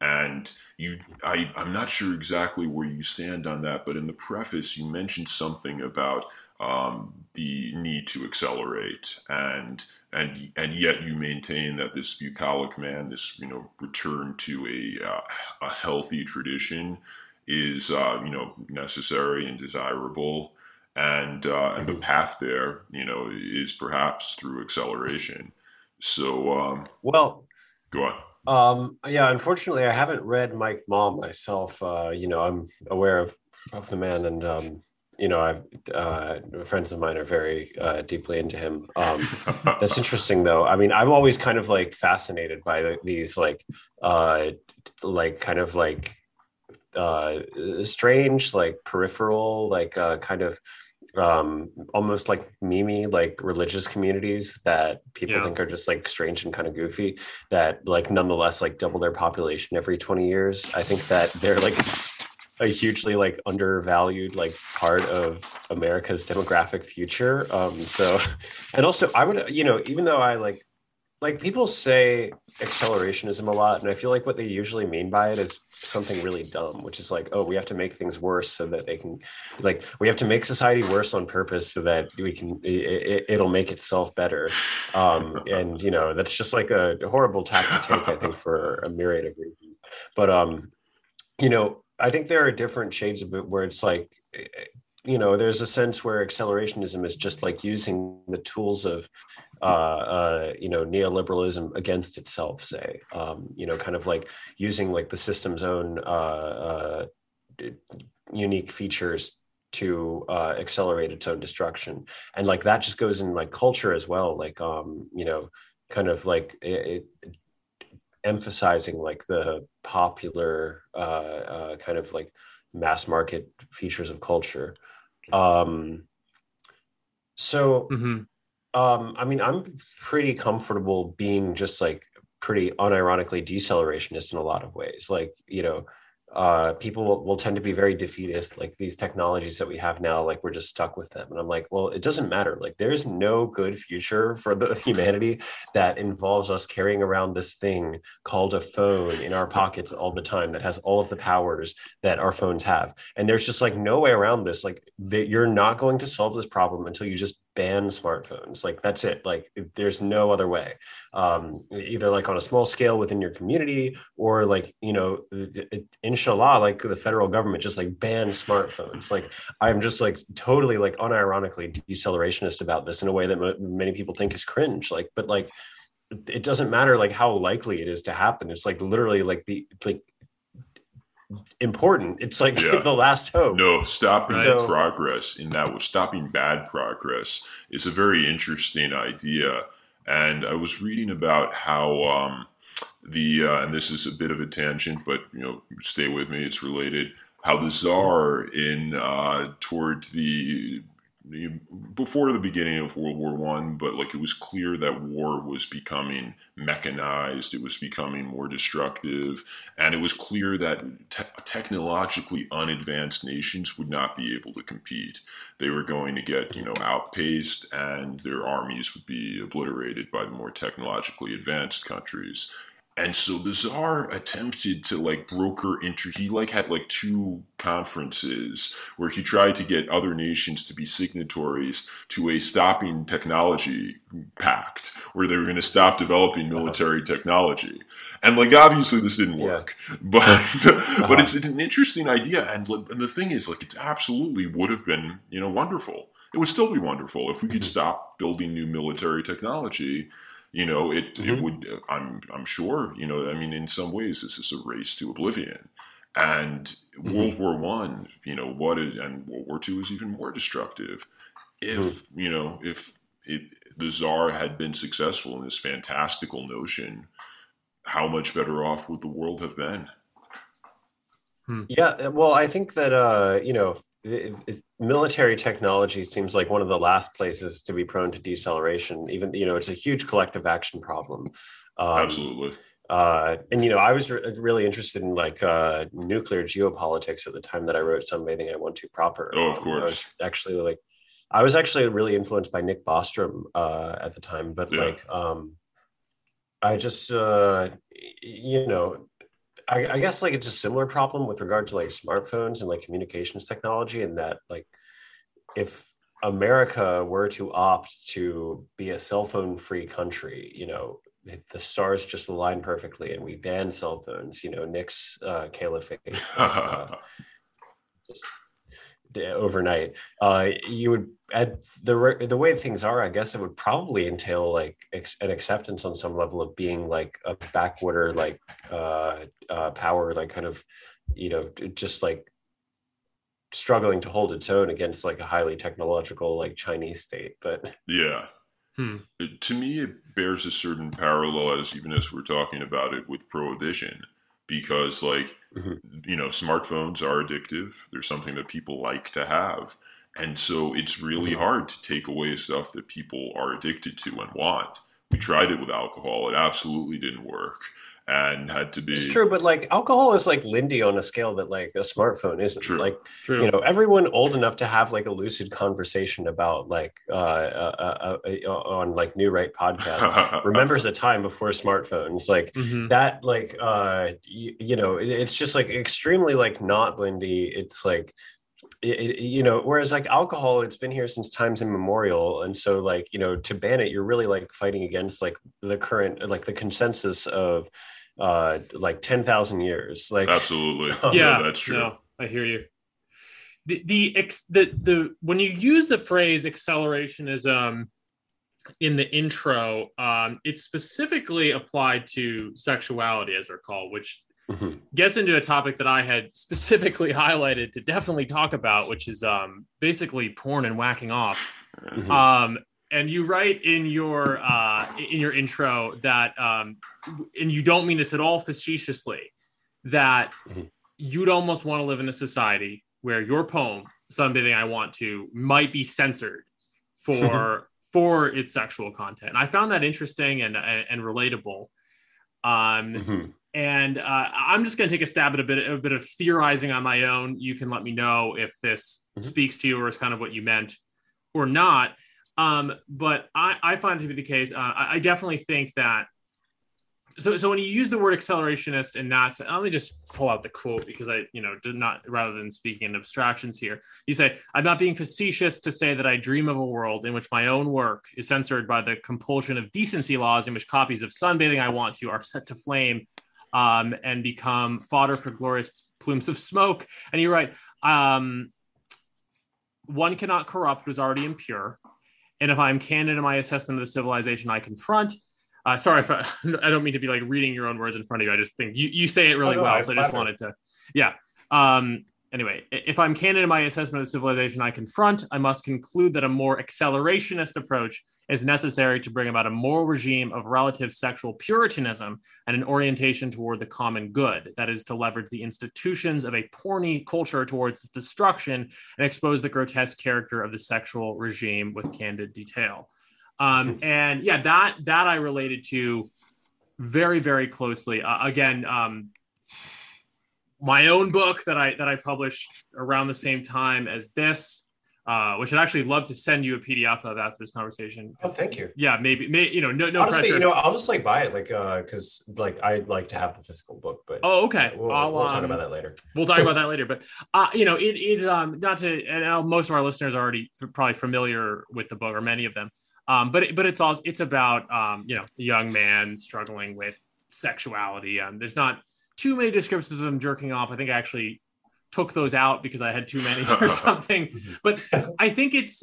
And you, I, I'm not sure exactly where you stand on that, but in the preface, you mentioned something about um, the need to accelerate, and and and yet you maintain that this bucolic man, this you know return to a uh, a healthy tradition, is uh, you know necessary and desirable and uh, and the mm-hmm. path there, you know, is perhaps through acceleration. So, um, well, go on. Um, yeah, unfortunately, I haven't read Mike Ma myself. Uh, you know, I'm aware of of the man, and um, you know, I uh, friends of mine are very uh, deeply into him. Um, that's interesting, though. I mean, I'm always kind of like fascinated by these like uh, like kind of like uh, strange, like peripheral, like uh, kind of um, almost like mimi like religious communities that people yeah. think are just like strange and kind of goofy that like nonetheless like double their population every 20 years i think that they're like a hugely like undervalued like part of america's demographic future um so and also i would you know even though i like like people say accelerationism a lot and i feel like what they usually mean by it is something really dumb which is like oh we have to make things worse so that they can like we have to make society worse on purpose so that we can it, will make itself better. Um and you know that's just like a horrible tack to take i think for a myriad of reasons. But um you know i think there are different shades of it where it's like you know there's a sense where accelerationism is just like using the tools of uh, uh, you know neoliberalism against itself say um, you know kind of like using like the system's own uh, uh unique features to uh, accelerate its own destruction and like that just goes in like culture as well like um you know kind of like it, it, emphasizing like the popular uh, kind of like mass market features of culture um, so, mm-hmm. Um, I mean, I'm pretty comfortable being just like pretty unironically decelerationist in a lot of ways. Like, you know, uh, people will, will, tend to be very defeatist. Like these technologies that we have now, like we're just stuck with them. And I'm like, well, it doesn't matter. Like there is no good future for the humanity that involves us carrying around this thing called a phone in our pockets all the time that has all of the powers that our phones have. And there's just like no way around this. Like that you're not going to solve this problem until you just ban smartphones. Like that's it. Like there's no other way. Um, either like on a small scale within your community or like you know inshallah like the federal government just like ban smartphones. Like i'm just like totally like unironically decelerationist about this in a way that m- many people think is cringe. Like but like it doesn't matter like how likely it is to happen. It's like literally like the like important. It's like yeah. the last hope. No, stopping so, progress in that stopping bad progress is a very interesting idea. And I was reading about how um, the uh, and this is a bit of a tangent, but you know, stay with me. It's related. how the czar in uh, toward the before the beginning of World War One, but like it was clear that war was becoming mechanized, it was becoming more destructive, and it was clear that te- technologically unadvanced nations would not be able to compete. They were going to get you know outpaced, and their armies would be obliterated by the more technologically advanced countries and so the czar attempted to like broker inter he like had like two conferences where he tried to get other nations to be signatories to a stopping technology pact where they were going to stop developing uh-huh. military uh-huh. technology and like obviously this didn't work yeah. but uh-huh. but it's, it's, an interesting idea and, and the thing is like it's absolutely would have been you know wonderful it would still be wonderful if we could mm-hmm. stop building new military technology you know, it mm-hmm. it would. I'm I'm sure. You know, I mean, in some ways, this is a race to oblivion. And mm-hmm. World War One, you know, what is, and World War Two is even more destructive. If mm-hmm. you know, if it, the czar had been successful in this fantastical notion, how much better off would the world have been? Hmm. Yeah, well, I think that uh, you know, it, it, military technology seems like one of the last places to be prone to deceleration. Even you know, it's a huge collective action problem. Um, Absolutely. Uh, and you know, I was re- really interested in like uh, nuclear geopolitics at the time that I wrote Sunbathing I Want to Proper. Oh, of course. Um, I was actually like, I was actually really influenced by Nick Bostrom uh, at the time, but yeah. like, um, I just, uh, you know, I, I, guess like it's a similar problem with regard to like smartphones and like communications technology, and that like if America were to opt to be a cell phone free country, you know, the stars just align perfectly, and we ban cell phones. You know, Nick's uh, caliphate. uh, just overnight uh you would at the the way things are i guess it would probably entail like ex- an acceptance on some level of being like a backwater like uh uh power like kind of you know just like struggling to hold its own against like a highly technological like chinese state but yeah hmm. to me it bears a certain parallel as even as we're talking about it with prohibition because like mm-hmm. you know smartphones are addictive. They're something that people like to have. And so it's really mm-hmm. hard to take away stuff that people are addicted to and want. We tried it with alcohol. It absolutely didn't work and had to be. It's true, but like alcohol is like Lindy on a scale that like a smartphone isn't. True. Like true. you know, everyone old enough to have like a lucid conversation about like uh, uh, uh, uh on like New Right podcast remembers a time before smartphones. Like mm-hmm. that, like uh, you, you know, it, it's just like extremely like not Lindy. It's like it, you know whereas like alcohol it's been here since times immemorial and so like you know to ban it you're really like fighting against like the current like the consensus of uh like 10,000 years like absolutely. Um, yeah that's true. no, i hear you. The the ex the the when you use the phrase accelerationism in the intro um it's specifically applied to sexuality as they're called which mm-hmm. gets into a topic that i had specifically highlighted to definitely talk about which is um basically porn and whacking off mm-hmm. um and you write in your uh, in your intro that, um, and you don't mean this at all facetiously, that mm-hmm. you'd almost want to live in a society where your poem "Sunbathing I Want to" might be censored for for its sexual content. And I found that interesting and and, and relatable. Um, mm-hmm. And uh, I'm just going to take a stab at a bit, a bit of theorizing on my own. You can let me know if this mm-hmm. speaks to you or is kind of what you meant or not. Um, but I, I find it to be the case. Uh, I, I, definitely think that. So, so when you use the word accelerationist and not, let me just pull out the quote because I, you know, did not rather than speaking in abstractions here. You say, "I'm not being facetious to say that I dream of a world in which my own work is censored by the compulsion of decency laws, in which copies of Sunbathing I Want to are set to flame." Um, and become fodder for glorious plumes of smoke. And you're right. Um, one cannot corrupt was already impure and if I'm candid in my assessment of the civilization I confront, uh, sorry if I, I, don't mean to be like reading your own words in front of you. I just think you, you say it really oh, no, well. So I just wanted to, yeah. Um, anyway, if I'm candid in my assessment of the civilization I confront, I must conclude that a more accelerationist approach is necessary to bring about a moral regime of relative sexual puritanism and an orientation toward the common good. That is, to leverage the institutions of a porny culture towards its destruction and expose the grotesque character of the sexual regime with candid detail. Um, and yeah, that that I related to very very closely. Uh, again, um, my own book that I that I published around the same time as this, uh, which I'd actually love to send you a PDF of after this conversation. Oh, thank you. Yeah, maybe, may, you know, no, no Honestly, pressure. you know, I'll just like buy it, like, uh, because like I'd like to have the physical book, but oh, okay. we'll, I'll, we'll talk um, about that later. We'll talk about that later, but uh, you know, it is um, not to, and uh, most of our listeners are already probably familiar with the book, or many of them. Um, but it, but it's also it's about um, you know, a young man struggling with sexuality. Um, there's not too many descriptions of him jerking off. I think I actually took those out because I had too many or something. But I think it's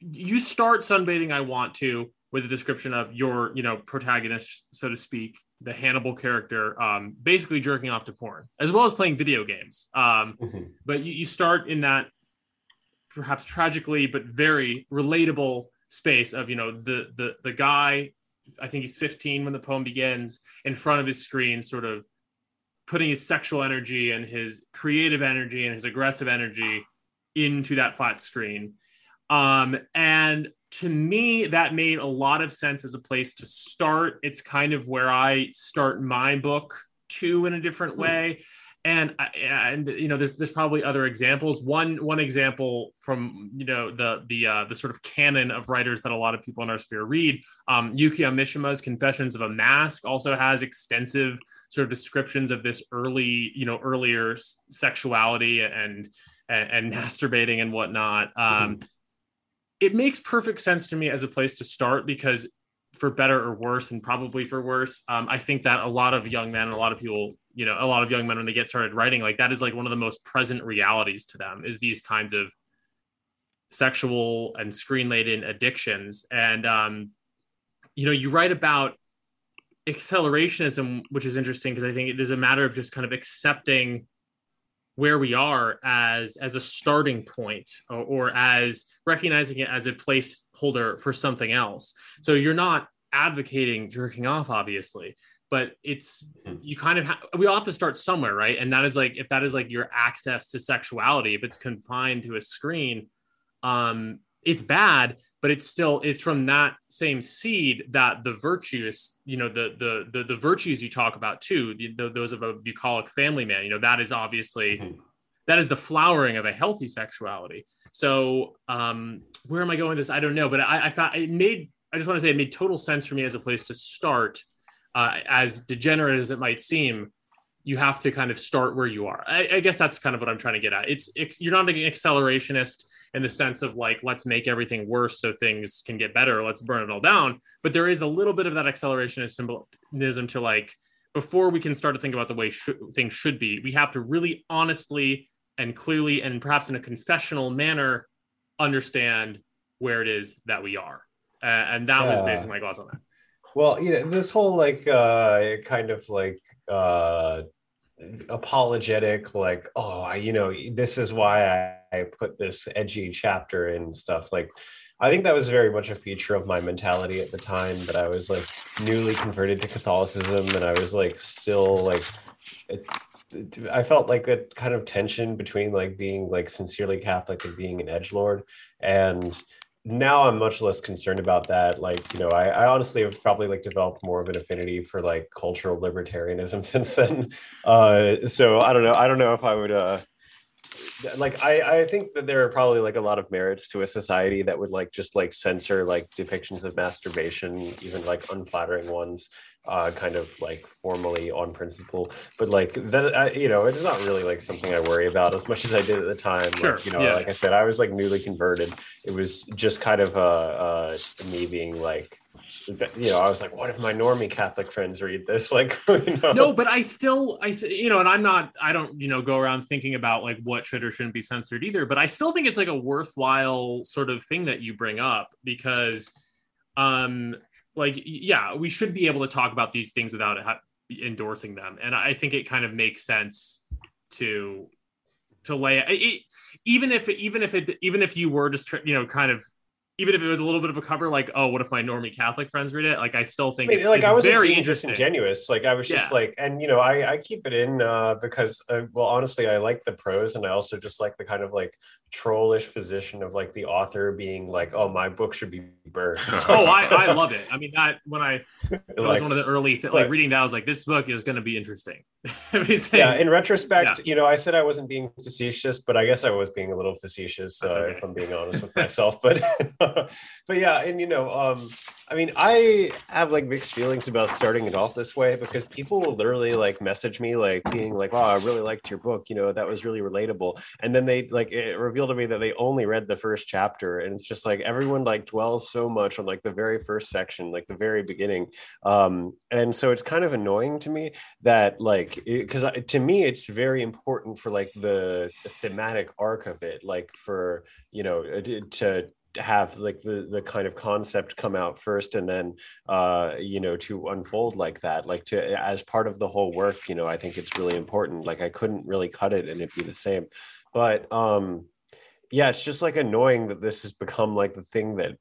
you start sunbathing. I want to with a description of your you know protagonist, so to speak, the Hannibal character, um, basically jerking off to porn as well as playing video games. Um, Mhm. but you, you start in that perhaps tragically but very relatable space of you know the the the guy i think he's 15 when the poem begins in front of his screen sort of putting his sexual energy and his creative energy and his aggressive energy into that flat screen. Um and to me that made a lot of sense as a place to start. It's kind of where i start my book too in a different way and and you know there's there's probably other examples. One one example from you know the the uh, the sort of canon of writers that a lot of people in our sphere read um, Yukio Mishima's Confessions of a Mask also has extensive sort of descriptions of this early you know earlier sexuality and and, and masturbating and whatnot. Um, it makes perfect sense to me as a place to start because for better or worse and probably for worse. Um, i think that a lot of young men a lot of people you know a lot of young men when they get started writing like that is like one of the most present realities to them is these kinds of sexual and screen laden addictions. And um you know you write about accelerationism which is interesting because i think it is a matter of just kind of accepting where we are as as a starting point or, or as recognizing it as a placeholder for something else so you're not advocating jerking off obviously but it's Mhm. you kind of ha- we all have to start somewhere right and that is like if that is like your access to sexuality if it's confined to a screen um it's bad but it's still it's from that same seed that the virtues you know the the the, the virtues you talk about too the, the, those of a bucolic family man you know that is obviously Mhm. that is the flowering of a healthy sexuality so um where am i going with this i don't know but i i found it made i just want to say it made total sense for me as a place to start uh, as degenerate as it might seem you have to kind of start where you are. I, I guess that's kind of what I'm trying to get at. It's, it's you're not an accelerationist in the sense of like let's make everything worse so things can get better. Let's burn it all down. But there is a little bit of that accelerationism to like before we can start to think about the way sh- things should be. We have to really honestly and clearly and perhaps in a confessional manner understand where it is that we are. Uh, and that was Yeah. basically my gloss on that. Well, you know, this whole like uh kind of like uh apologetic, like, oh, I, you know, this is why I, I put this edgy chapter and stuff. Like, I think that was very much a feature of my mentality at the time that I was like newly converted to Catholicism and I was like still like it, I felt like a kind of tension between like being like sincerely Catholic and being an edge lord. And now I'm much less concerned about that. Like, you know, I, I honestly have probably like developed more of an affinity for like cultural libertarianism since then. Uh, so I don't know. I don't know if I would, uh, like, I, I think that there are probably like a lot of merits to a society that would like just like censor like depictions of masturbation, even like unflattering ones, uh, kind of like formally on principle. But like that, I, you know, it's not really like something I worry about as much as I did at the time. Sure, Like, you know, yeah. like I said, I was like newly converted it was just kind of uh, uh me being like you know i was like what if my normie catholic friends read this like you know? no but i still i you know and i'm not i don't you know go around thinking about like what should or shouldn't be censored either but i still think it's like a worthwhile sort of thing that you bring up because um like yeah we should be able to talk about these things without ha- endorsing them and i think it kind of makes sense to to lay it, even if even if it even if you were just you know kind of even if it was a little bit of a cover, like, oh, what if my normie Catholic friends read it? Like, I still think I mean, like it's I was very interesting. disingenuous. Like I was just Yeah. like, and you know, I I keep it in uh, because uh, well, honestly, I like the prose, and I also just like the kind of like trollish position of like the author being like, oh, my book should be burned. Oh, I, I love it. I mean, that when I was Like- one of the early th- like reading that, I was like, this book is going to be interesting. Yeah in retrospect you know i said i wasn't being facetious but i guess i was being a little facetious uh, okay. if i'm being honest with myself but but yeah and you know um i mean i have like mixed feelings about starting it off this way because people will literally like message me like being like wow i really liked your book you know that was really relatable and then they like it to me that they only read the first chapter and it's just like everyone like dwells so much on like the very first section like the very beginning. Um and so it's kind of annoying to me that like because to me it's very important for like the, the thematic arc of it like for you know uh, to- to have like the the kind of concept come out first and then uh you know to unfold like that. Like to as part of the whole work you know i think it's really important. Like i couldn't really cut it and it'd be the same. But um yeah it's just like annoying that this has become like the thing that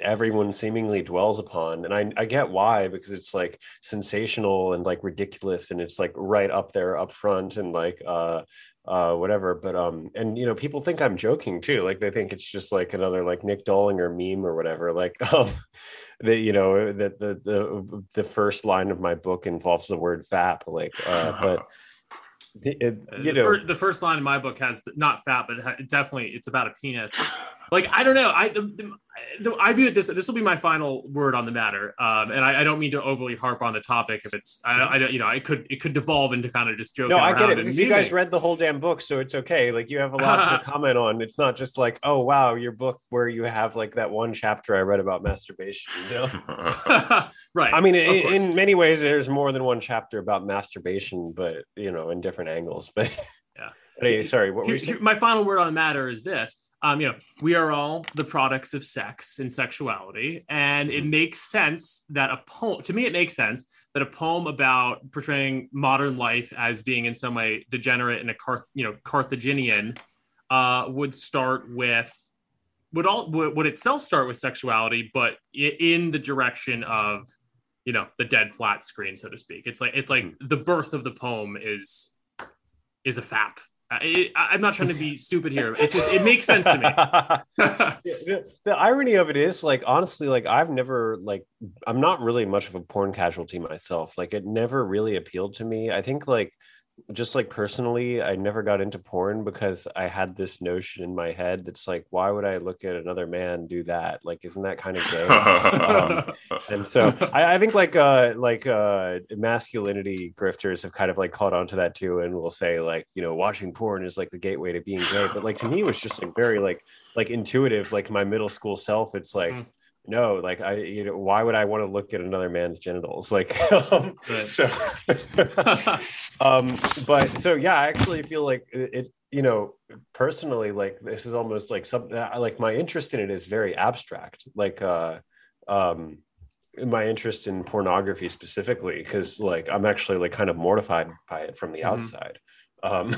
everyone seemingly dwells upon and I, I get why because it's like sensational and like ridiculous and it's like right up there up front and like uh uh whatever but um and you know people think i'm joking too like they think it's just like another like nic dolinger meme or whatever like um that you know that the the the first line of my book involves the word fap like uh but the, it, Uh, you the, know fir- the first line in my book has the, not fat, but it ha- definitely it's about a penis. Like I don't know, I the, the, I view it this. This will be my final word on the matter, um, and I, I don't mean to overly harp on the topic. If it's, I, I don't, you know, I could it could devolve into kind of just joking. no i get it if you guys read the whole damn book so it's okay like you have a lot to comment on it's not just like oh wow your book where you have like that one chapter i read about masturbation you know right. I mean, in, in many ways, there's more than one chapter about masturbation, but you know, in different angles. But Yeah. Hey, sorry, what were you saying? my final word on the matter is this. Um, you know, we are all the products of sex and sexuality, and it makes sense that a poem, to me, it makes sense that a poem about portraying modern life as being in some way degenerate and a Carth- you know Carthaginian uh, would start with would all would, would itself start with sexuality, but in the direction of you know the dead flat screen, so to speak. It's like it's like the birth of the poem is is a fap. I, I, I'm not trying to be stupid here. It just it makes sense to me. The, the irony of it is like honestly like i've never like i'm not really much of a porn casualty myself like it never really appealed to me i think like just like personally i never got into porn because i had this notion in my head that's like why would i look at another man do that? Like isn't that kind of gay? Um, and so I, I think like uh like uh masculinity grifters have kind of like caught on to that too and will say like you know watching porn is like the gateway to being gay. But like to me it was just like very like like intuitive like my middle school self it's like Mhm. no like i you know why would i want to look at another man's genitals? Like um, so um but so yeah i actually feel like it, it you know personally like this is almost like something like my interest in it is very abstract like uh um my interest in pornography specifically because like i'm actually like kind of mortified by it from the Mhm. outside um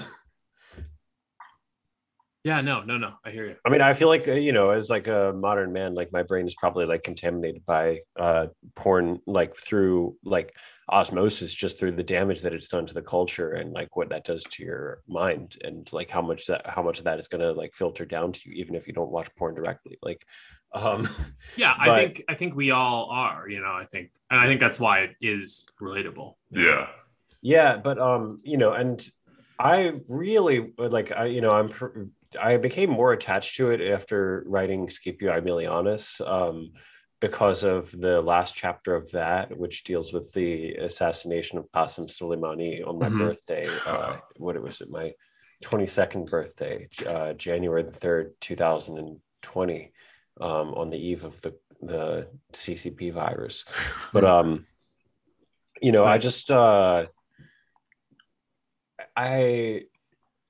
yeah, no, no, no. I hear you. i mean i feel like uh, you know as like a modern man like my brain is probably like contaminated by uh porn like through like osmosis just through the damage that it's done to the culture and like what that does to your mind and like how much that how much of that is going to like filter down to you even if you don't watch porn directly like um Yeah, I But- think I think we all are. You know, I think, and I think that's why it is relatable. you know? yeah. Yeah, but um, you know, and I really like I, you know, I'm pr- I became more attached to it after writing Scipio Aemilianus, um, because of the last chapter of that, which deals with the assassination of Qasim Soleimani on my Mhm. birthday. Uh, what it was it my 22nd birthday, uh, January the third, 2020, um, on the eve of the the CCP virus. But um, you know, I just uh I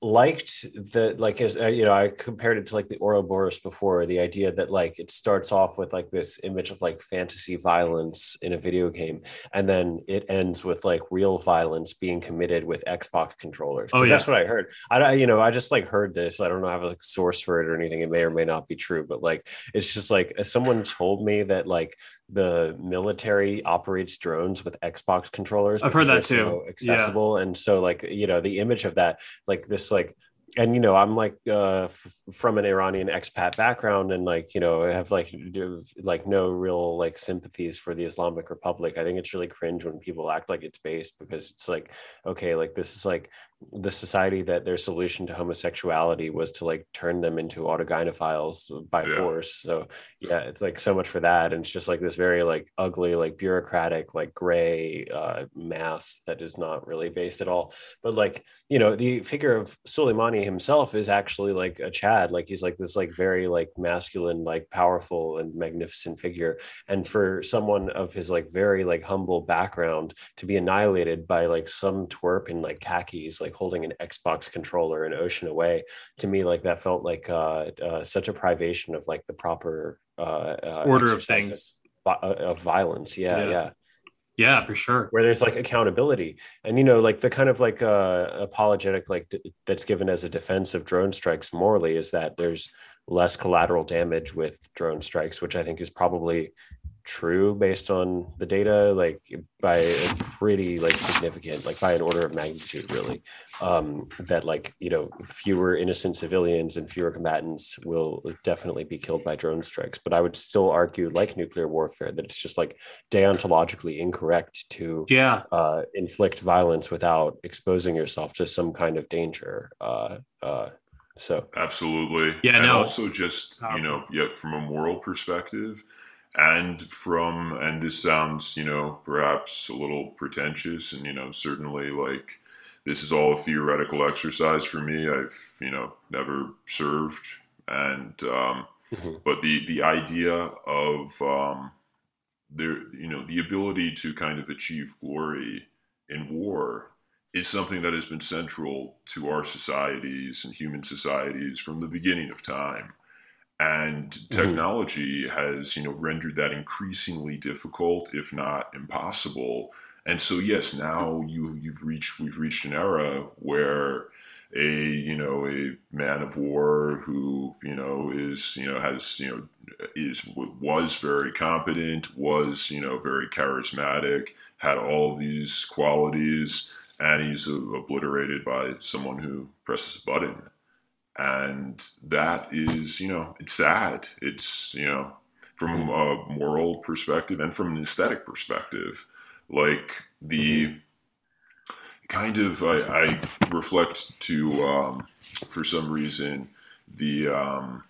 liked the like as uh, you know i compared it to like the ouroboros before the idea that like it starts off with like this image of like fantasy violence in a video game and then it ends with like real violence being committed with xbox controllers. Oh, yeah. that's what i heard. I don't- you know i just like heard this. I don't know I have a like, source for it or anything. It may or may not be true but like it's just like someone told me that like the military operates drones with xbox controllers I've heard that too. so Yeah. accessible and so like you know the image of that like this like and you know i'm like uh f- from an iranian expat background and like you know i have like like no real like sympathies for the islamic republic i think it's really cringe when people act like it's based because it's like okay like this is like the society that their solution to homosexuality was to like turn them into autogynephiles by Yeah. force. So yeah it's like so much for that. And it's just like this very like ugly like bureaucratic like gray uh mass that is not really based at all. But like you know the figure of Soleimani himself is actually like a Chad. Like he's like this like very like masculine like powerful and magnificent figure. And for someone of his like very like humble background to be annihilated by like some twerp in like khakis like holding an Xbox controller an ocean away to me like that felt like uh, uh such a privation of like the proper uh, uh Order of things. of, of violence yeah Yeah. yeah Yeah, for sure. where there's like accountability and you know like the kind of like uh apologetic like d- that's given as a defense of drone strikes morally is that there's less collateral damage with drone strikes which i think is probably true based on the data like by a pretty like significant like by an order of magnitude really um that like you know fewer innocent civilians and fewer combatants will definitely be killed by drone strikes but i would still argue like nuclear warfare that it's just like deontologically incorrect to Yeah. uh, inflict violence without exposing yourself to some kind of danger. Uh, uh, so Absolutely. Yeah, and no. also just, you know, yeah, from a moral perspective and from and this sounds, you know, perhaps a little pretentious and, you know, certainly like this is all a theoretical exercise for me. I've, you know, never served and um Mhm. but the the idea of um there you know the ability to kind of achieve glory in war is something that has been central to our societies and human societies from the beginning of time and mm-hmm. technology has you know rendered that increasingly difficult if not impossible. And so yes now you you've reached we've reached an era where a you know a man of war who you know is you know has you know is was very competent was you know very charismatic had all these qualities and he's obliterated by someone who presses a button and that is you know it's sad. It's you know from a moral perspective and from an aesthetic perspective like the kind of I, I reflect to um, for some reason the um,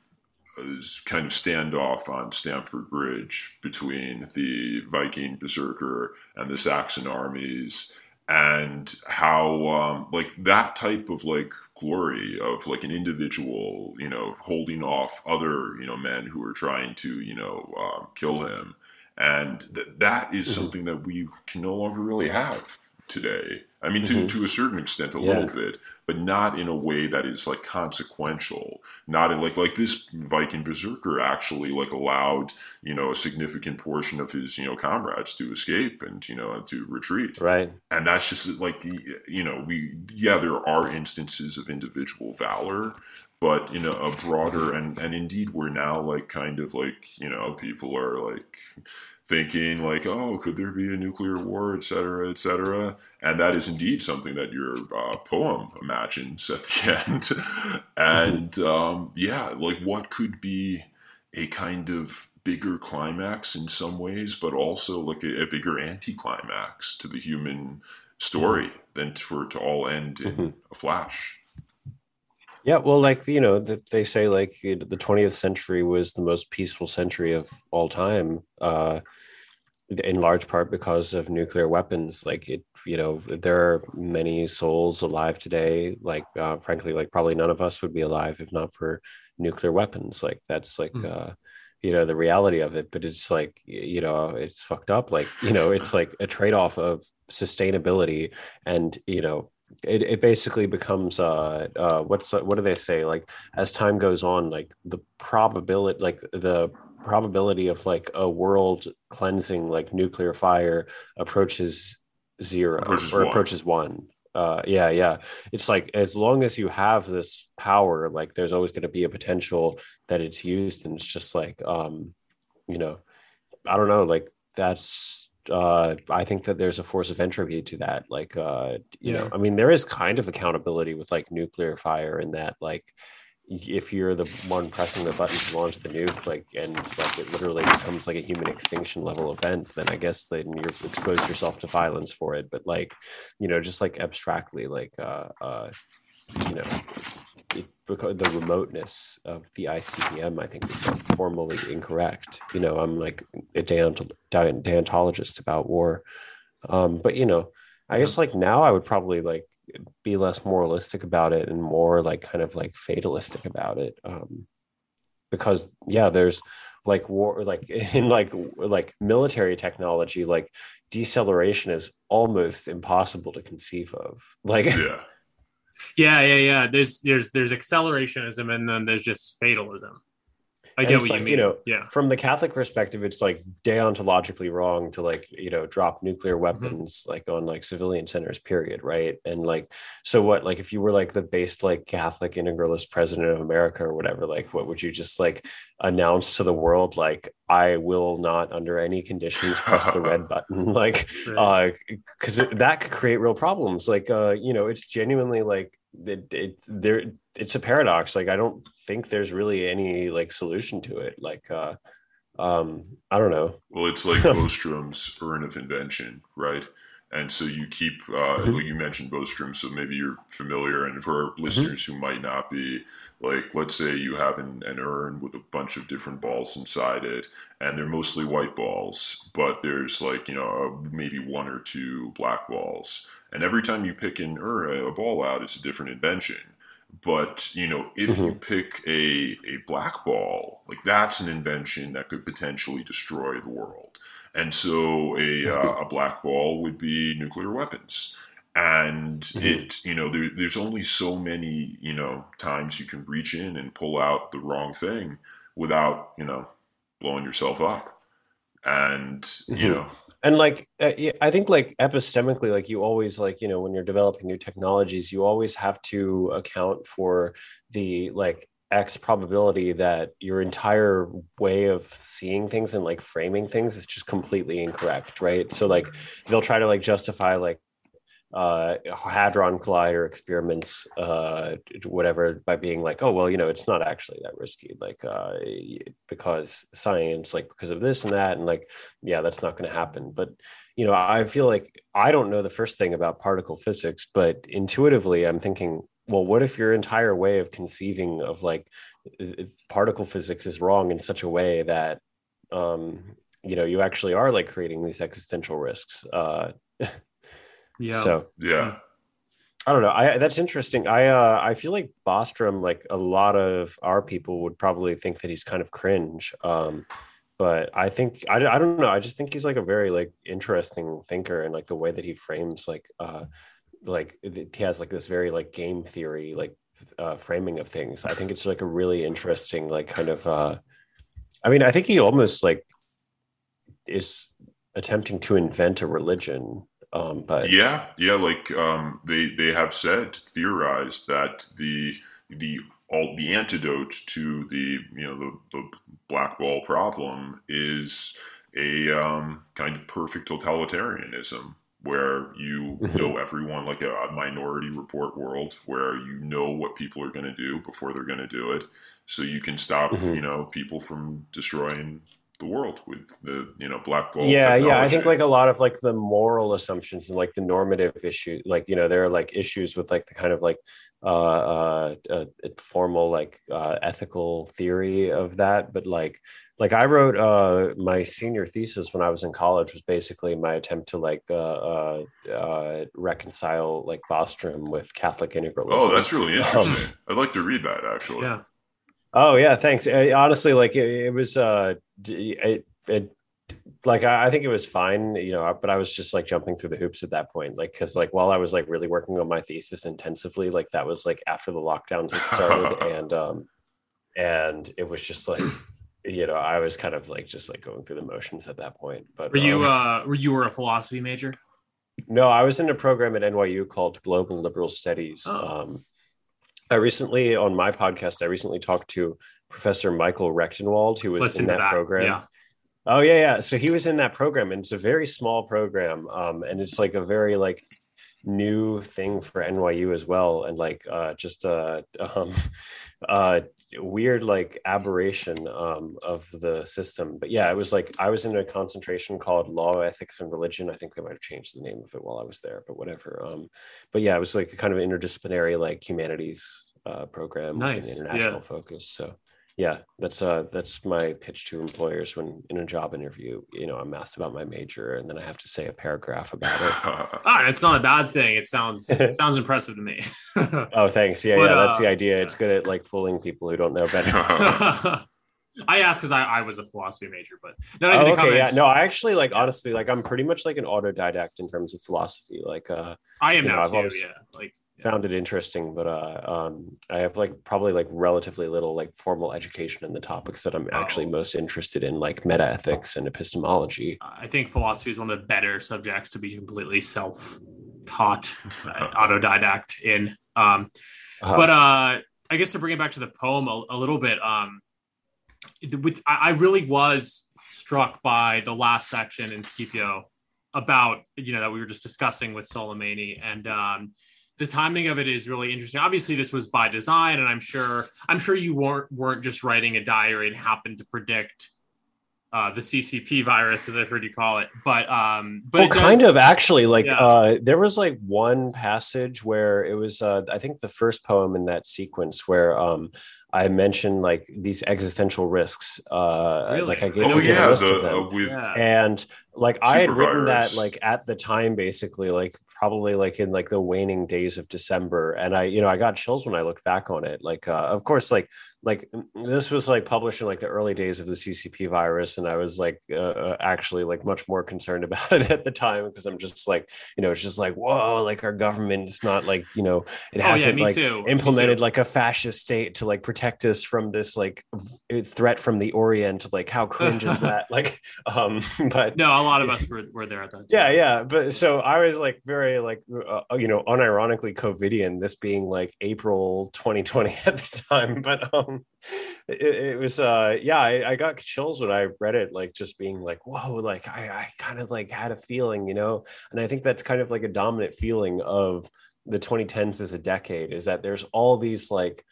kind of standoff on Stamford Bridge between the Viking berserker and the Saxon armies, and how um, like that type of like glory of like an individual, you know, holding off other you know men who are trying to you know um, kill him, and th- that is Mhm. something that we can no longer really have today. I mean, to, Mhm. to a certain extent, a Yeah. little bit, but not in a way that is like consequential. Not in like like this Viking berserker actually like allowed you know a significant portion of his you know comrades to escape and you know to retreat, right, and that's just like the you know we yeah there are instances of individual valor. But in a, a broader and and indeed we're now like kind of like you know people are like thinking like oh could there be a nuclear war et cetera et cetera. And that is indeed something that your uh, poem imagines at the end. And um, yeah like what could be a kind of bigger climax in some ways but also like a, a bigger anticlimax to the human story than for it to all end in Mhm. a flash yeah. Well, like you know, that they say like the 20th century was the most peaceful century of all time. Uh, in large part because of nuclear weapons like it you know there are many souls alive today like uh, frankly like probably none of us would be alive if not for nuclear weapons like that's like Mm. uh you know the reality of it but it's like you know it's fucked up like you know it's like a trade-off of sustainability and you know it, it basically becomes uh uh what's what do they say? Like as time goes on like the probability like the probability of like a world cleansing like nuclear fire approaches zero Approaches or one. approaches one. Uh yeah yeah. It's like as long as you have this power like there's always going to be a potential that it's used and it's just like um you know i don't know like that's uh i think that there's a force of entropy to that like uh you Yeah. know i mean there is kind of accountability with like nuclear fire in that like if you're the one pressing the button to launch the nuke like and like it literally becomes like a human extinction level event then i guess then you've exposed yourself to violence for it but like you know just like abstractly like uh uh you know it, because the remoteness of the ICBM, I think, is formally incorrect. You know, I'm like a deont- deontologist about war, um, but you know, I guess like now I would probably like be less moralistic about it and more like kind of like fatalistic about it, um, because yeah, there's like war, like in like like military technology, like deceleration is almost impossible to conceive of. Like, Yeah. Yeah, yeah, yeah. There's there's there's accelerationism and then there's just fatalism. I get what like, you you mean. know, yeah. from the Catholic perspective, it's like deontologically wrong to like, you know, drop nuclear weapons like on like civilian centers, period. Right. And like, so what, like, if you were like the based like Catholic integralist president of America or whatever, like, what would you just like announce to the world? Like, I will not under any conditions press the red button. Like, Right. uh because that could create real problems like uh you know it's genuinely like it, it there it's a paradox like i don't think there's really any like solution to it like uh um i don't know Well, it's like Bostrom's urn of invention, right? And so you keep, uh, Mhm. well, you mentioned Bostrom, so maybe you're familiar. And for our listeners who might not be, like, let's say you have an, an urn with a bunch of different balls inside it, and they're mostly white balls, but there's like, you know, maybe one or two black balls. And every time you pick an urn, a ball out, it's a different invention. But you know, if you pick a a black ball, like that's an invention that could potentially destroy the world. And so a uh, a black ball would be nuclear weapons. And Mhm. it, you know, there, there's only so many, you know, times you can reach in and pull out the wrong thing without, you know, blowing yourself up. And you Mhm. know, and like uh, i think like epistemically like you always like you know when you're developing new technologies you always have to account for the like x probability that your entire way of seeing things and like framing things is just completely incorrect right? So like they'll try to like justify like uh hadron collider experiments uh whatever by being like oh well you know it's not actually that risky. Like uh because science like because of this and that and like yeah that's not going to happen. But you know i feel like i don't know the first thing about particle physics but intuitively i'm thinking well what if your entire way of conceiving of like particle physics is wrong in such a way that um you know you actually are like creating these existential risks? Uh Yeah. so yeah, I don't know. I that's interesting. I uh I feel like Bostrom, like a lot of our people would probably think that he's kind of cringe. Um, but I think I, I don't know. I just think he's like a very like interesting thinker and like the way that he frames like uh like he has like this very like game theory like uh framing of things. I think it's like a really interesting like kind of uh I mean, I think he almost like is attempting to invent a religion. Um, but Yeah, yeah, like um, they they have said theorized that the the all the antidote to the you know the, the black ball problem is a um, kind of perfect totalitarianism where you Mhm. know everyone like a, minority report world where you know what people are going to do before they're going to do it so you can stop Mhm. you know people from destroying the world with the you know black ball yeah yeah i think like a lot of like the moral assumptions and like the normative issue like you know there are like issues with like the kind of like uh uh, uh formal like uh ethical theory of that but like like i wrote uh my senior thesis when i was in college was basically my attempt to like uh uh, uh reconcile like bostrom with catholic integralism. Oh that's really Um, interesting. I'd like to read that actually. Yeah. Oh yeah, thanks. Uh, honestly, like it, it was, uh, it, it, like I, I think it was fine, you know, but I was just like jumping through the hoops at that point, like because like while I was like really working on my thesis intensively, like that was like after the lockdowns had started, and um, and it was just like you know I was kind of like just like going through the motions at that point. But Were you um, uh were you were a philosophy major? No, I was in a program at NYU called Global Liberal Studies. Oh. Um, I recently, on my podcast, I recently talked to Professor Michael Rectenwald, who was Listen in that, that. program. Yeah. Oh yeah, yeah. So he was in that program, and it's a very small program, um, and it's like a very like new thing for NYU as well, and like uh, just a um, uh, weird like aberration um, of the system. But yeah, it was like I was in a concentration called Law, Ethics, and Religion. I think they might have changed the name of it while I was there, but whatever. Um, but yeah, it was like a kind of interdisciplinary like humanities uh, program with Nice, an international yeah. focus. So yeah that's uh that's my pitch to employers when in a job interview you know i'm asked about my major and then i have to say a paragraph about it. Ah, it's not a bad thing. It sounds it sounds impressive to me. oh thanks. Yeah But, yeah that's uh, the idea. It's good at like fooling people who don't know better. I asked because I, I was a philosophy major, but not Oh, okay. yeah. No i actually like honestly like i'm pretty much like an autodidact in terms of philosophy. Like uh I am you know, now too. always yeah, like found it interesting but uh um i have like probably like relatively little like formal education in the topics that i'm actually Oh. most interested in like meta ethics and epistemology I think philosophy is one of the better subjects to be completely self-taught, uh, autodidact in. Um, Uh, but uh, I guess to bring it back to the poem a, a little bit, um, with, I, I really was struck by the last section in Scipio about you know that we were just discussing with Soleimani, and um, the timing of it is really interesting. Obviously, this was by design, and I'm sure I'm sure you weren't weren't just writing a diary and happened to predict. Uh, the CCP virus, as I've heard you call it, but um, but well, does- kind of actually like Yeah. uh there was like one passage where it was uh i think the first poem in that sequence where um i mentioned like these existential risks uh Really? like i gave, oh yeah, a list of them uh, with and like i had written that like at the time basically like probably like in like the waning days of december and i you know i got chills when i looked back on it like uh of course like like this was like published in like the early days of the ccp virus and i was like uh, uh, actually like much more concerned about it at the time because i'm just like you know it's just like whoa like our government is not like you know it oh hasn't me like too. Implemented like a fascist state to like protect us from this like v- threat from the orient like how cringe is that like um but no, a lot of us were, were there at that. Time. yeah yeah but so i was like very like uh, you know unironically covidian this being like april 2020 at the time but um it, it was uh yeah I, I got chills when i read it like just being like whoa like i i kind of like had a feeling you know? And i think that's kind of like a dominant feeling of the 2010s as a decade is that there's all these like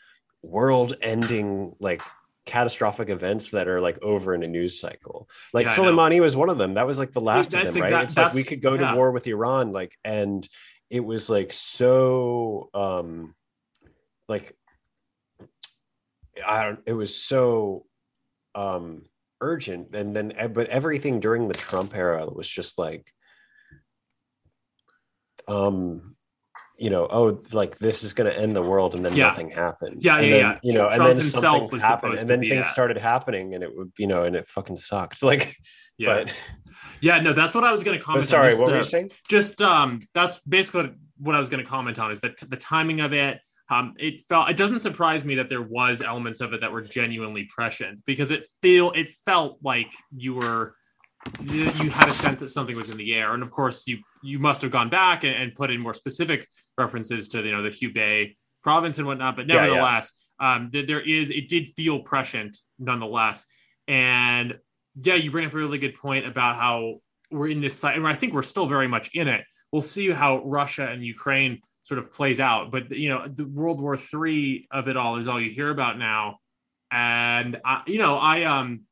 world ending like catastrophic events that are like over in a news cycle. Like Yeah, Soleimani was one of them. That was like the last of that's them right? it's like we could go to war with iran like and it was like so um like i don't it was so um urgent and then eh, but everything during the trump era was just like um you know oh like this is going to end the world and then Yeah. nothing happened Yeah, and yeah, then, yeah. you know and then something was happened and then things at- started happening and it would you know and it fucking sucked like yeah, but, yeah. No, that's what I was going to comment. on. sorry what the- were you saying just um that's basically what I was going to comment on is that the timing of it um it felt it doesn't surprise me that there was elements of it that were genuinely prescient because it feel it felt like you were you had a sense that something was in the air. And of course you you must have gone back and, and put in more specific references to you know the Hubei province and whatnot. But Yeah, yeah. nevertheless um th- there is it did feel prescient nonetheless. And yeah you bring up a really good point about how we're in this site and I think we're still very much in it. We'll see how Russia and Ukraine sort of plays out. But you know, the World War Three of it all is all you hear about now. And I, you know, I um,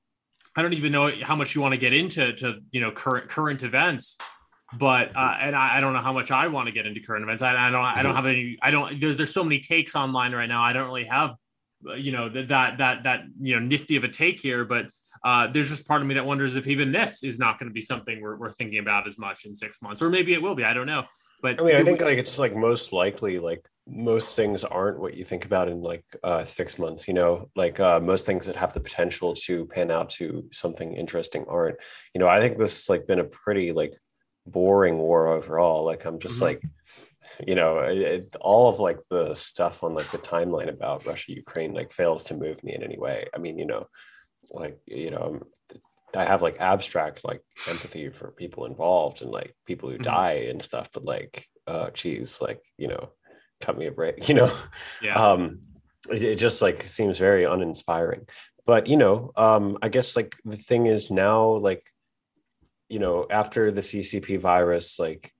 I don't even know how much you want to get into to you know current current events. But uh, and I, I don't know how much I want to get into current events. I, I don't. I don't have any. I don't. There, there's so many takes online right now. I don't really have, uh, you know, that that that that you know nifty of a take here. But uh, there's just part of me that wonders if even this is not going to be something we're, we're thinking about as much in six months, or maybe it will be. I don't know. But I mean, I think like it's like most likely like most things aren't what you think about in like uh, six months. You know, like uh, most things that have the potential to pan out to something interesting aren't. You know, I think this has like been a pretty like boring war overall. Like I'm just mm-hmm. like you know it, all of like the stuff on like the timeline about russia ukraine like fails to move me in any way i mean you know like you know i have like abstract like empathy for people involved and like people who mm-hmm. die and stuff but like uh geez like you know cut me a break you know yeah. um it, it just like seems very uninspiring but you know um i guess like the thing is now like you know after the ccp virus like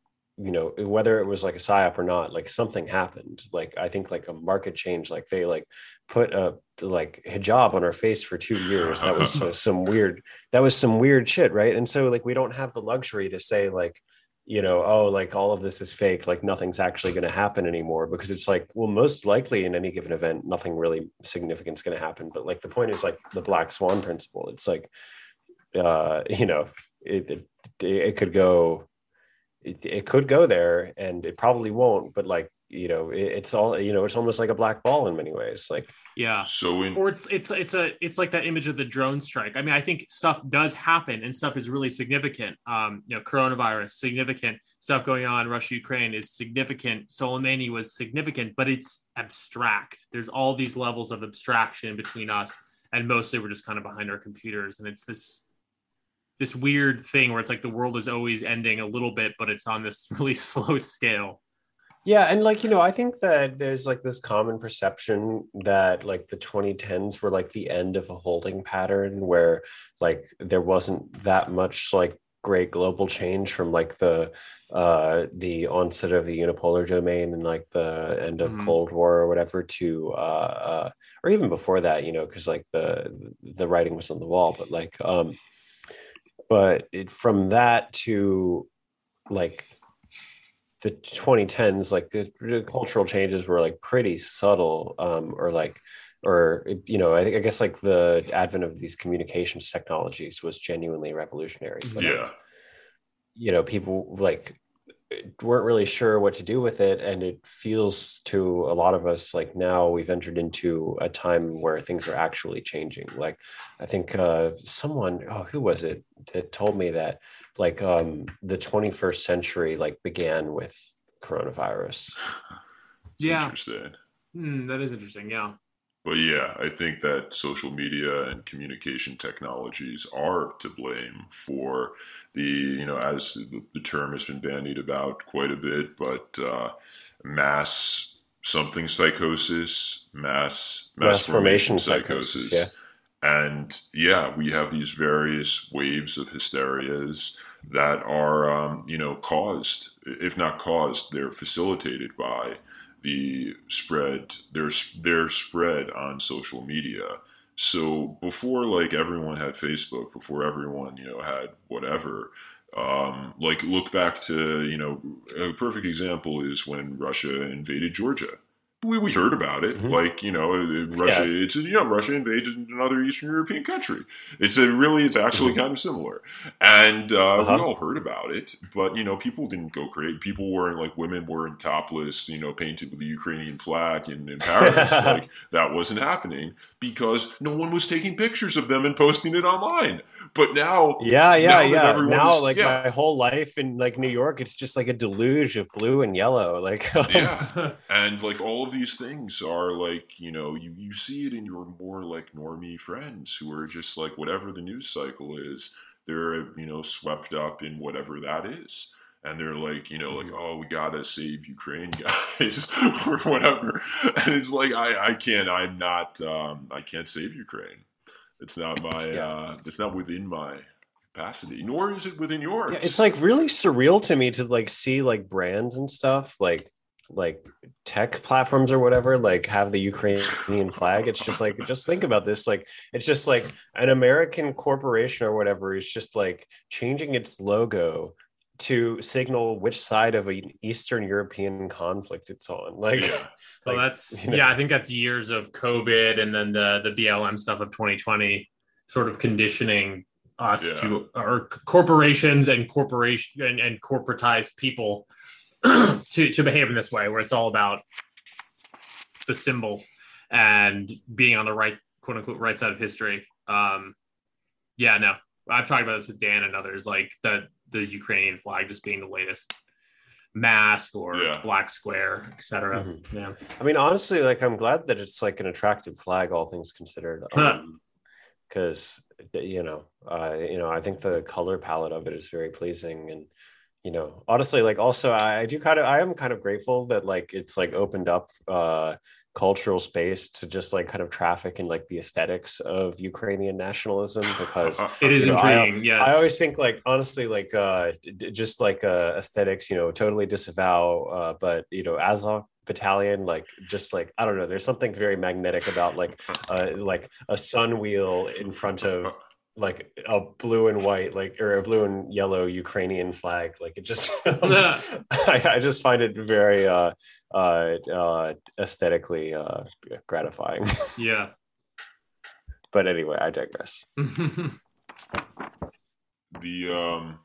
you know whether it was like a psyop or not like something happened. Like i think like a market change like they like put a like hijab on our face for two years. That was some weird that was some weird shit right? And so like we don't have the luxury to say like you know oh like all of this is fake like nothing's actually going to happen anymore. Because it's like well most likely in any given event nothing really significant is going to happen. But like the point is like the black swan principle. It's like uh you know it, it, it could go it, it could go there and it probably won't but like you know it, it's all you know it's almost like a black ball in many ways like yeah. So in- or it's it's it's a it's like that image of the drone strike. I mean i think stuff does happen and stuff is really significant. Um you know coronavirus significant stuff going on russia ukraine is significant. Soleimani was significant but it's abstract. There's all these levels of abstraction between us and mostly we're just kind of behind our computers and it's this this weird thing where it's like the world is always ending a little bit, but it's on this really slow scale. Yeah, and like you know, I think that there's like this common perception that like the 2010s were like the end of a holding pattern where like there wasn't that much like great global change from like the uh the onset of the unipolar domain and like the end of mm-hmm. cold war or whatever to uh, uh or even before that you know because like the the writing was on the wall but like um but it, from that to like the 2010s like the, the, cultural changes were like pretty subtle um or like or you know I, think I guess like the advent of these communications technologies was genuinely revolutionary. But, yeah. you know people like weren't really sure what to do with it and it feels to a lot of us like now we've entered into a time where things are actually changing. Like i think uh someone oh who was it that told me that like um the 21st century like began with coronavirus? Yeah. mm, that is interesting yeah but yeah, I think that social media and communication technologies are to blame for the, you know, as the, term has been bandied about quite a bit, but uh, mass something psychosis, mass mass, mass formation, formation psychosis. psychosis yeah. And yeah, we have these various waves of hysterias that are, um, you know, caused, if not caused, they're facilitated by the spread their their spread on social media. So before like everyone had Facebook, before everyone you know had whatever, um, like look back to you know a perfect example is when Russia invaded Georgia we, we heard about it. Mm-hmm. Like, you know, Russia, yeah. it's, you know, Russia invaded another Eastern European country. It's a really, it's actually mm-hmm. kind of similar. And uh, uh-huh. we all heard about it, but, you know, people didn't go crazy. People wearing, like, women wearing topless, you know, painted with the Ukrainian flag in, in Paris. like, that wasn't happening because no one was taking pictures of them and posting it online. But now, yeah, yeah, now yeah. Now, like yeah. my whole life in like New York, it's just like a deluge of blue and yellow. Like, yeah, and like all of these things are like you know you you see it in your more like normie friends who are just like whatever the news cycle is, they're you know swept up in whatever that is and they're like, you know, like, oh, we gotta save Ukraine, guys, or whatever. And it's like, I, I can't, I'm not, um, I can't save Ukraine. It's not my. Yeah. Uh, it's not within my capacity, nor is it within yours. Yeah, it's like really surreal to me to like see like brands and stuff like like tech platforms or whatever like have the ukrainian flag it's just like just think about this like it's just like an american corporation or whatever is just like changing its logo to signal which side of an Eastern European conflict it's on. Like, yeah. well, that's you know. yeah. I think that's years of COVID and then the the BLM stuff of 2020. sort of conditioning us Yeah. to or corporations and corporation and, and corporatized people to to behave in this way where it's all about the symbol and being on the right quote unquote right side of history um yeah no i've talked about this with dan and others like the the ukrainian flag just being the latest mask or Yeah. black square etc Mhm. yeah I mean, honestly, like I'm glad that it's like an attractive flag, all things considered. Um, because you know, uh, you know, I think the color palette of it is very pleasing, and you know, honestly, like also, I, I do kind of, I am kind of grateful that like it's like opened up uh, cultural space to just like kind of traffic in like the aesthetics of Ukrainian nationalism because it is You know, I- intriguing yes. I always think like honestly like uh d- d- just like uh aesthetics you know totally disavow uh but you know Azov battalion like just like I don't know there's something very magnetic about like uh like a sun wheel in front of like a blue and white like or a blue and yellow Ukrainian flag like it just I, I just find it very uh uh uh aesthetically uh gratifying. Yeah. But anyway I digress. The um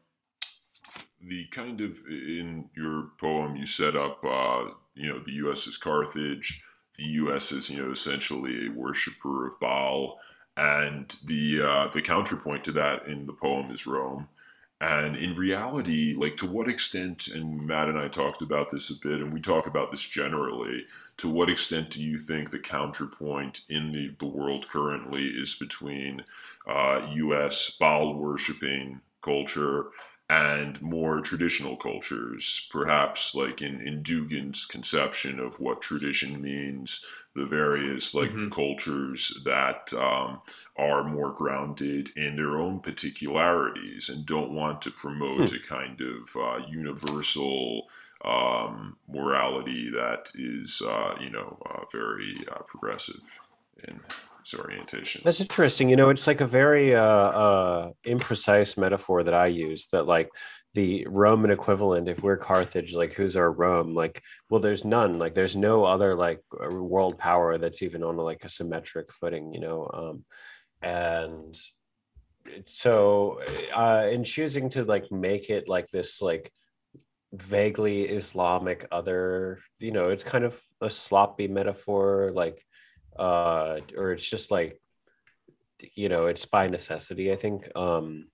the kind of in your poem you set up uh you know the us is carthage. The us is you know essentially a worshiper of baal and the uh the counterpoint to that in the poem is rome and in reality like to what extent and matt and i talked about this a bit and we talk about this generally to what extent do you think the counterpoint in the, the world currently is between uh, U.S. Baal worshipping culture and more traditional cultures, perhaps like in, in Dugin's conception of what tradition means, the various like Mhm. cultures that um, are more grounded in their own particularities and don't want to promote a kind of uh, universal um, morality that is, uh, you know, uh, very uh, progressive in its orientation. That's interesting. You know, it's like a very uh, uh, imprecise metaphor that I use. That like the Roman equivalent, if we're Carthage, like who's our Rome? Like, well, there's none. Like, there's no other like world power that's even on like a symmetric footing. You know, um, and so uh, in choosing to like make it like this like vaguely Islamic other, you know, it's kind of a sloppy metaphor, like uh or it's just like you know it's by necessity i think um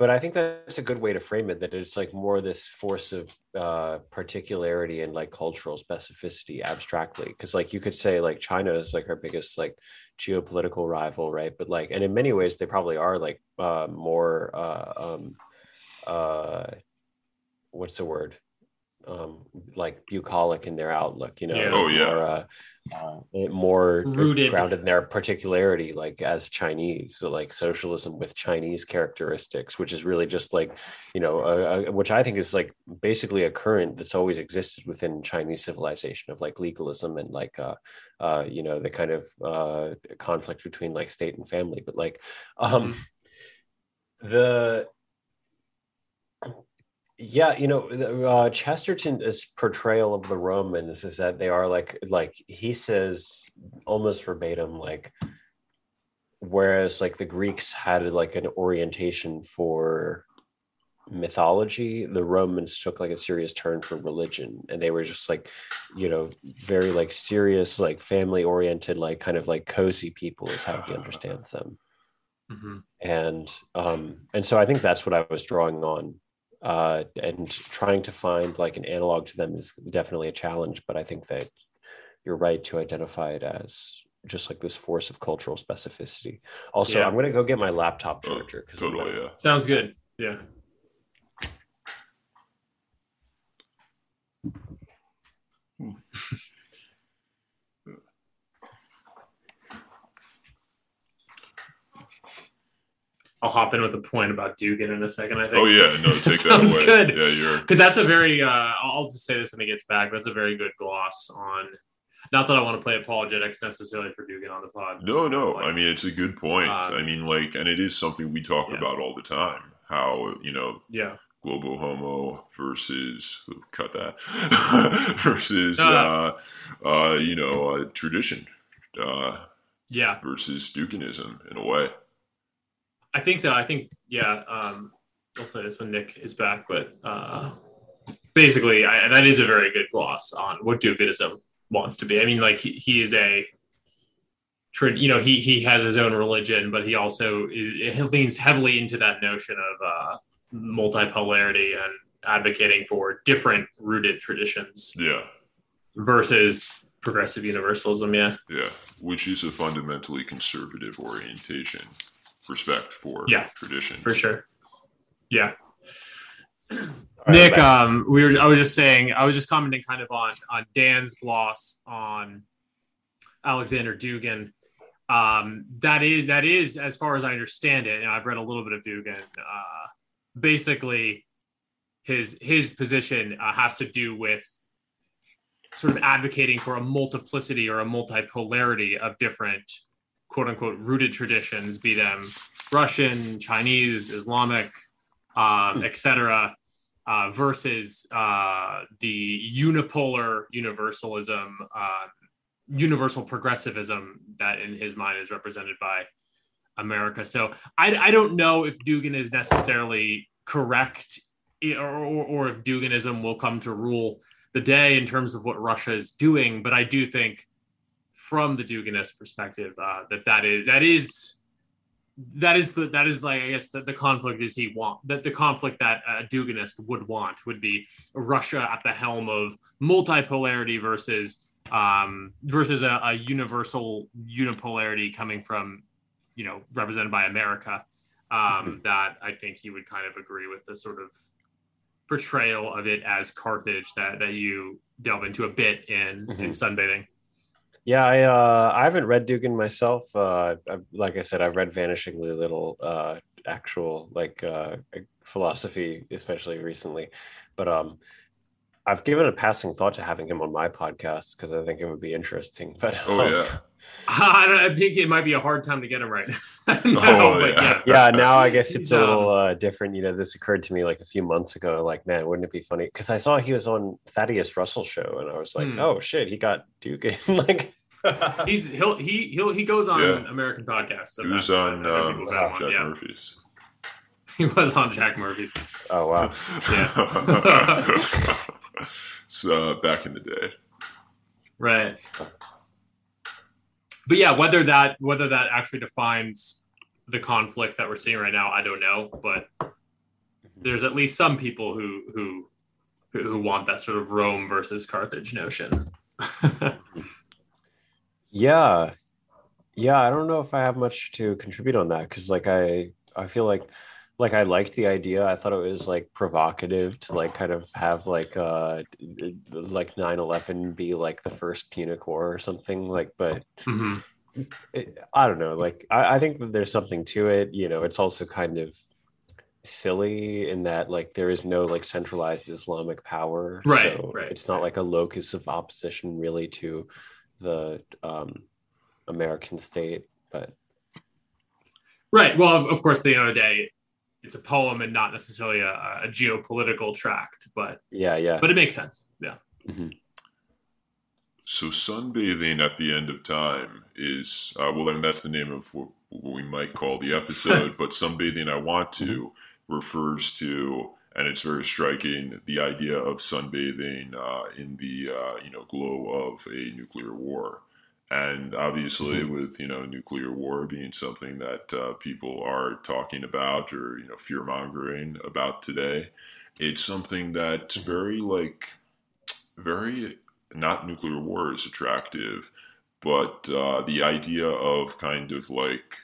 but i think that's a good way to frame it that it's like more this force of uh particularity and like cultural specificity abstractly. Because like you could say like china is like our biggest like geopolitical rival right? But like and in many ways they probably are like uh more uh um uh what's the word um like bucolic in their outlook you know Yeah. Oh, yeah. more, uh, uh, more Rooted. grounded in their particularity like as chinese so like socialism with chinese characteristics which is really just like you know uh, uh, which i think is like basically a current that's always existed within chinese civilization of like legalism and like uh uh you know the kind of uh conflict between like state and family but like um the yeah, you know, the, uh, Chesterton's portrayal of the Romans is that they are like, like he says almost verbatim, like, whereas like the Greeks had like an orientation for mythology, the Romans took like a serious turn for religion, and they were just like, you know, very like serious, like family oriented, like kind of like cozy people is how he understands them Mhm. and um and so i think that's what i was drawing on uh and trying to find like an analog to them is definitely a challenge but i think that you're right to identify it as just like this force of cultural specificity also Yeah. i'm going to go get my laptop charger because totally, yeah. sounds good yeah I'll hop in with a point about Dugin in a second. I think. Oh yeah, no, take that Sounds away. good. Yeah, you're because that's a very. Uh, I'll just say this when he gets back. That's a very good gloss on. Not that I want to play apologetics necessarily for Dugin on the pod. No, no. Like, I mean, it's a good point. Um, I mean, like, and it is something we talk yeah. about all the time. How you know, yeah, Global homo versus cut that versus Uh. uh, uh, you know uh, tradition. Uh, Yeah, versus Duginism in a way. I think so. I think yeah. Um, I'll say this when Nic is back, but uh, basically, I, that is a very good gloss on what Duginism wants to be. I mean, like he, he is a you know he he has his own religion but he also he leans heavily into that notion of uh multipolarity and advocating for different rooted traditions Yeah, versus progressive universalism yeah yeah, which is a fundamentally conservative orientation, respect for Yeah, tradition. for sure yeah All right, Nic, um, we were. I was just saying. I was just commenting kind of on on Dan's gloss on Alexander Dugin. Um, that is that is as far as I understand it, and I've read a little bit of Dugin. Uh, basically, his his position uh, has to do with sort of advocating for a multiplicity or a multipolarity of different quote unquote rooted traditions, be them Russian, Chinese, Islamic, um, etc uh, versus uh, the unipolar universalism, uh, universal progressivism that in his mind is represented by America. So I, I don't know if Dugin is necessarily correct or, or, or if Duginism will come to rule the day in terms of what Russia is doing. But I do think from the Duginist perspective uh, that that is that is that is the that is like I guess the, the conflict is he want that the conflict that a Duginist would want would be Russia at the helm of multipolarity versus um, versus a, a universal unipolarity coming from you know represented by America. Um, that I think he would kind of agree with the sort of portrayal of it as Carthage that that you delve into a bit in in sunbathing. Yeah, I uh, I haven't read Dugin myself. Uh, I've, like I said, I've read vanishingly little uh, actual like uh, philosophy, especially recently. But um, I've given a passing thought to having him on my podcast because I think it would be interesting. But Oh um, yeah, I, don't, I think it might be a hard time to get him right. now, Oh, but yeah. yes. yeah, now I guess it's a Um, little uh, different. You know, this occurred to me like a few months ago. Like, man, wouldn't it be funny? Because I saw he was on Thaddeus Russell show, and I was like, Hmm. oh shit, he got Dugin. like, He's he'll he he'll he goes on Yeah. American podcasts. So he was on I think um, people Jack on, yeah. Murphy's. He was on Jack Murphy's. oh wow, yeah, so back in the day. Right. But yeah, whether that whether that actually defines the conflict that we're seeing right now, I don't know. But mm-hmm. there's at least some people who who who who want that sort of Rome versus Carthage notion. yeah, yeah. I don't know if I have much to contribute on that because, like, I I feel like like I liked the idea. I thought it was like provocative to like kind of have like uh like 9-11 be like the first Punic War or something like, but Mhm. it, I don't know. Like, I, I think that there's something to it. You know, it's also kind of silly in that like there is no like centralized Islamic power. Right, So right, it's not like a locus of opposition really to the um, American state. But Right. Well, of course, at the end of the day, it's a poem and not necessarily a, a geopolitical tract, but yeah, yeah. but it makes sense. Yeah. So sunbathing at the end of time is uh, well, I mean that's the name of what, what we might call the episode. but sunbathing, I want to refers to, and it's very striking, the idea of sunbathing uh, in the uh, you know glow of a nuclear war. And obviously, with you know nuclear war being something that uh, people are talking about or you know fear mongering about today, it's something that's very like very not nuclear war is attractive, but uh, the idea of kind of like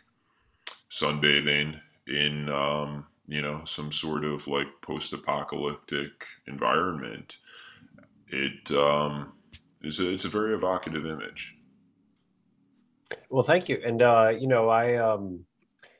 sunbathing in um, you know some sort of like post-apocalyptic environment, it um, is a, it's a very evocative image. Well, thank you. And uh, you know, I um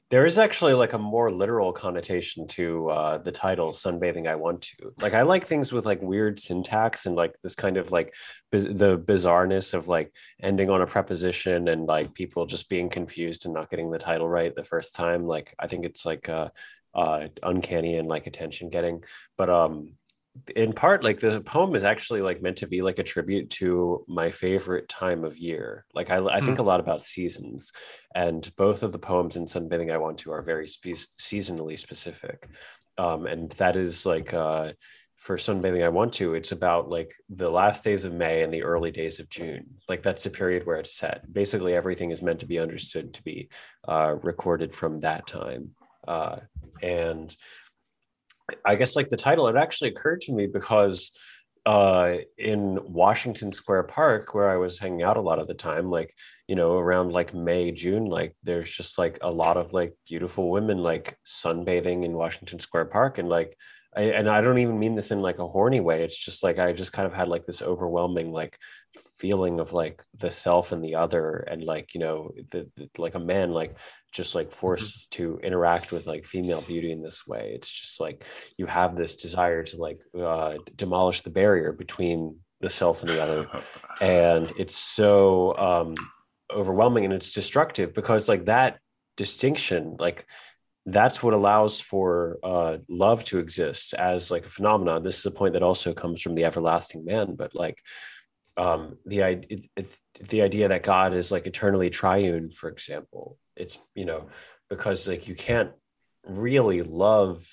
there is actually like a more literal connotation to uh the title sunbathing I want to. Like I like things with like weird syntax and like this kind of like biz- the bizarreness of like ending on a preposition and like people just being confused and not getting the title right the first time. Like I think it's like uh uh uncanny and like attention getting. But um in part like the poem is actually like meant to be like a tribute to my favorite time of year. Like i, I think a lot about seasons and both of the poems in sunbathing i want to are very spe- seasonally specific. Um, and that is like uh, for sunbathing i want to it's about like the last days of may and the early days of june. Like that's the period where it's set. Basically everything is meant to be understood to be uh, recorded from that time. Uh, and I guess like the title, it actually occurred to me because uh, in Washington Square Park, where I was hanging out a lot of the time, like, you know, around like May, June, like there's just like a lot of like beautiful women like sunbathing in Washington Square Park. And like, I, and I don't even mean this in like a horny way. It's just like I just kind of had like this overwhelming like feeling of like the self and the other, and like you know, the, the like a man like just like mm-hmm. forced mm-hmm. to interact with like female beauty in this way. It's just like you have this desire to like uh, demolish the barrier between the self and the other, and it's so um, overwhelming and it's destructive because like that distinction, like that's what allows for uh, love to exist as like a phenomenon. This is a point that also comes from the everlasting man, but like um, the idea, the idea that God is like eternally triune, for example, it's you know because like you can't really love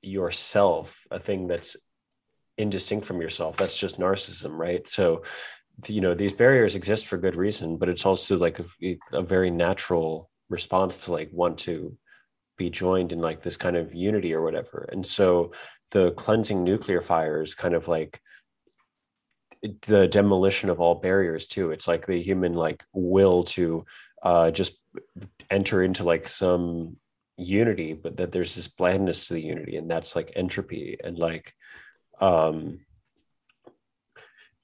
yourself, a thing that's indistinct from yourself. That's just narcissism, right? So you know these barriers exist for good reason, but it's also like a, a very natural response to like want to be joined in like this kind of unity or whatever. And so the cleansing nuclear fire is kind of like the demolition of all barriers too. It's like the human like will to uh, just enter into like some unity, but that there's this blandness to the unity, and that's like entropy and like um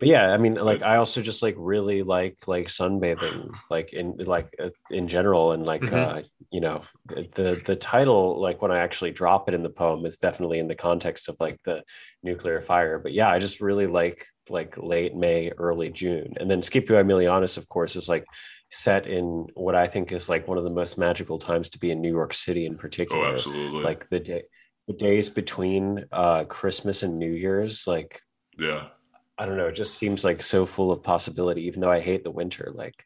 but yeah i mean like i also just like really like like sunbathing like in like uh, in general and like mm-hmm. uh you know the the title like when i actually drop it in the poem is definitely in the context of like the nuclear fire. But yeah i just really like like late may early june. And then scipio aemilianus of course is like set in what i think is like one of the most magical times to be in new york city in particular. oh, absolutely. Like the day the days between uh christmas and new year's like yeah I don't know, it just seems like so full of possibility, even though I hate the winter. Like,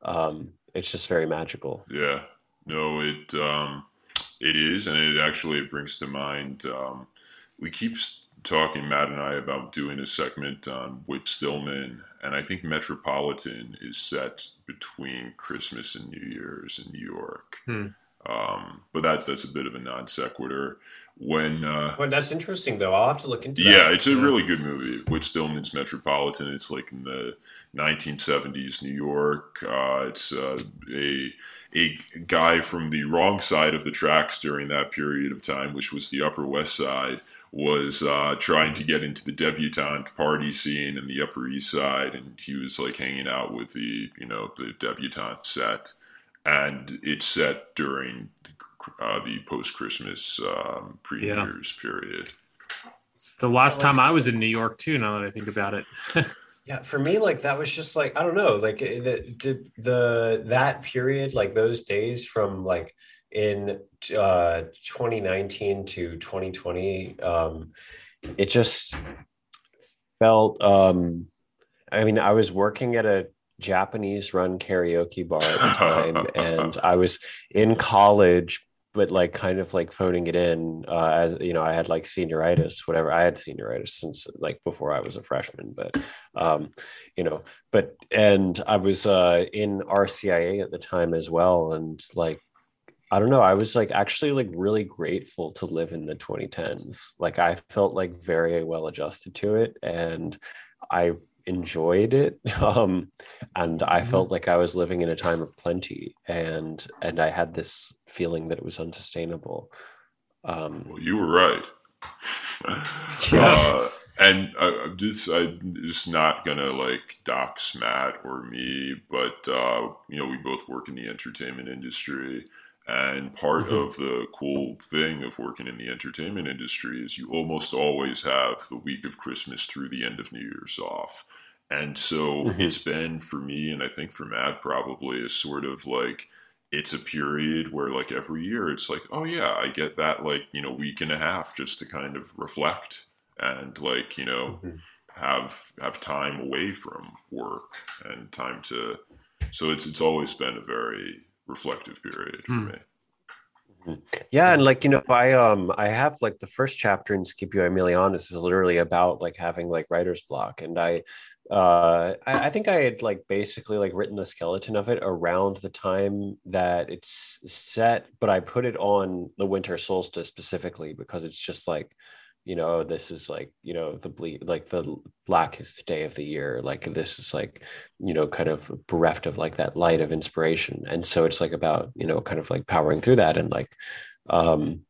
um, it's just very magical. Yeah. No, it um, it is, and it actually brings to mind. Um, we keep talking, Matt and I, about doing a segment on Whit Stillman, and I think Metropolitan is set between Christmas and New Year's in New York. Hmm. Um, but that's that's a bit of a non sequitur when uh well, that's interesting though i'll have to look into it. yeah that. it's a really good movie whit stillman's metropolitan it's like in the 1970s new york uh it's uh, a a guy from the wrong side of the tracks during that period of time which was the upper west side was uh trying to get into the debutante party scene in the upper east side and he was like hanging out with the you know the debutante set and it's set during uh, the post Christmas um, pre New Year's period. It's the last time I was in New York too. Now that I think about it. yeah, for me, like that was just like I don't know, like the, the the that period, like those days from like in uh 2019 to 2020 um it just felt um i mean i was working at a japanese run karaoke bar at the time and i was in college but like kind of like phoning it in uh, as you know i had like senioritis whatever i had senioritis since like before i was a freshman but um you know but and i was uh in rcia at the time as well and like i don't know i was like actually like really grateful to live in the 2010s like i felt like very well adjusted to it and i enjoyed it um, and i mm-hmm. felt like i was living in a time of plenty and and i had this feeling that it was unsustainable um, well you were right yeah. Uh, and I, am just I'm just not gonna like dox Matt or me, but uh, you know we both work in the entertainment industry, and part mm-hmm. of the cool thing of working in the entertainment industry is you almost always have the week of Christmas through the end of New Year's off. And so mm-hmm. it's been for me, and I think for Matt probably, a sort of like it's a period where like every year it's like, oh yeah, I get that like, you know, week and a half just to kind of reflect and like you know Mhm. have have time away from work and time to so it's it's always been a very reflective period for Hmm. me Yeah, and like you know, I um I have like the first chapter in Scipio Aemilianus is literally about like having like writer's block, and I uh I, I think I had like basically like written the skeleton of it around the time that it's set, but I put it on the winter solstice specifically because it's just like you know this is like you know the ble- like the blackest day of the year like this is like you know kind of bereft of like that light of inspiration. And so it's like about you know kind of like powering through that and like um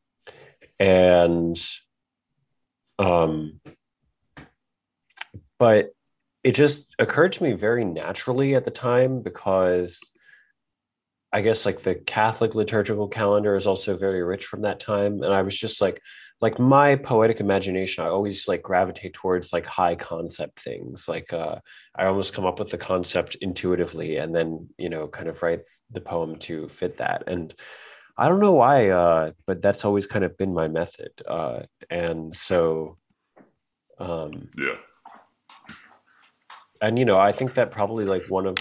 and um but it just occurred to me very naturally at the time because i guess like the catholic liturgical calendar is also very rich from that time and i was just like like my poetic imagination i always like gravitate towards like high concept things like uh i almost come up with the concept intuitively and then you know kind of write the poem to fit that and i don't know why uh but that's always kind of been my method uh and so um yeah. and you know i think that probably like one of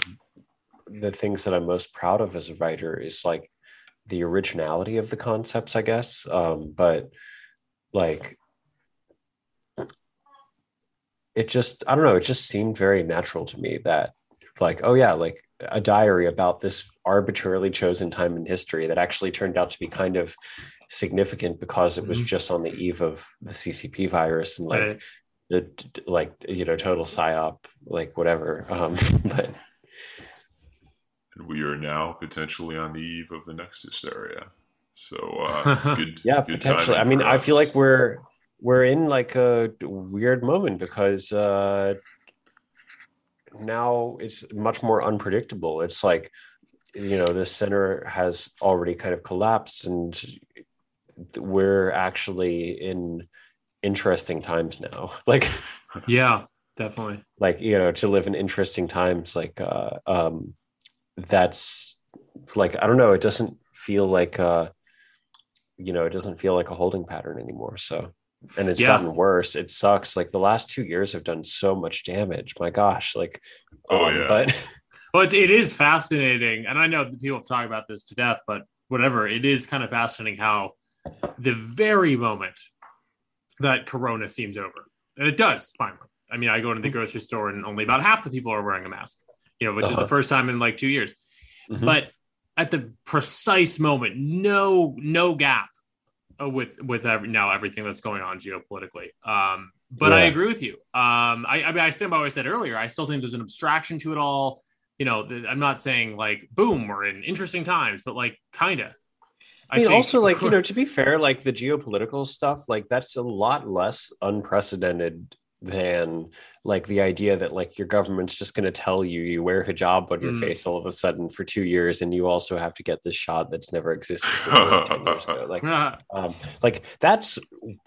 the things that i'm most proud of as a writer is like the originality of the concepts i guess um but like it just i don't know it just seemed very natural to me that like oh yeah like a diary about this arbitrarily chosen time in history that actually turned out to be kind of significant because it was Mhm. just on the eve of the ccp virus and like Right. the like you know total psyop like whatever um but and we are now potentially on the eve of the next hysteria so uh good yeah good potentially. i mean for i feel like we're we're in like a weird moment because uh now it's much more unpredictable. It's like you know the center has already kind of collapsed and we're actually in interesting times now. Like yeah, definitely. like you know to live in interesting times like uh um that's like i don't know it doesn't feel like uh you know it doesn't feel like a holding pattern anymore so and it's Yeah. gotten worse it sucks like the last two years have done so much damage my gosh like Oh, um, yeah. but But it is fascinating, and I know that people talked about this to death, but whatever, it is kind of fascinating how the very moment that Corona seems over, and it does finally. I mean, I go to the grocery store and only about half the people are wearing a mask, you know, which is Uh-huh. the first time in like two years. Mhm. But at the precise moment, no, no gap uh, with with every, now everything that's going on geopolitically. Um, but I agree with you. Um, I, I mean, I stand by what I said earlier. I still think there's an abstraction to it all. You know, th- I'm not saying like, boom, we're in interesting times, but like, kinda. I mean, think- also, like, you know, to be fair, like the geopolitical stuff, like that's a lot less unprecedented than like the idea that like your government's just going to tell you you wear hijab on your Mm. face all of a sudden for two years and you also have to get this shot that's never existed before 10 years ago. like um like that's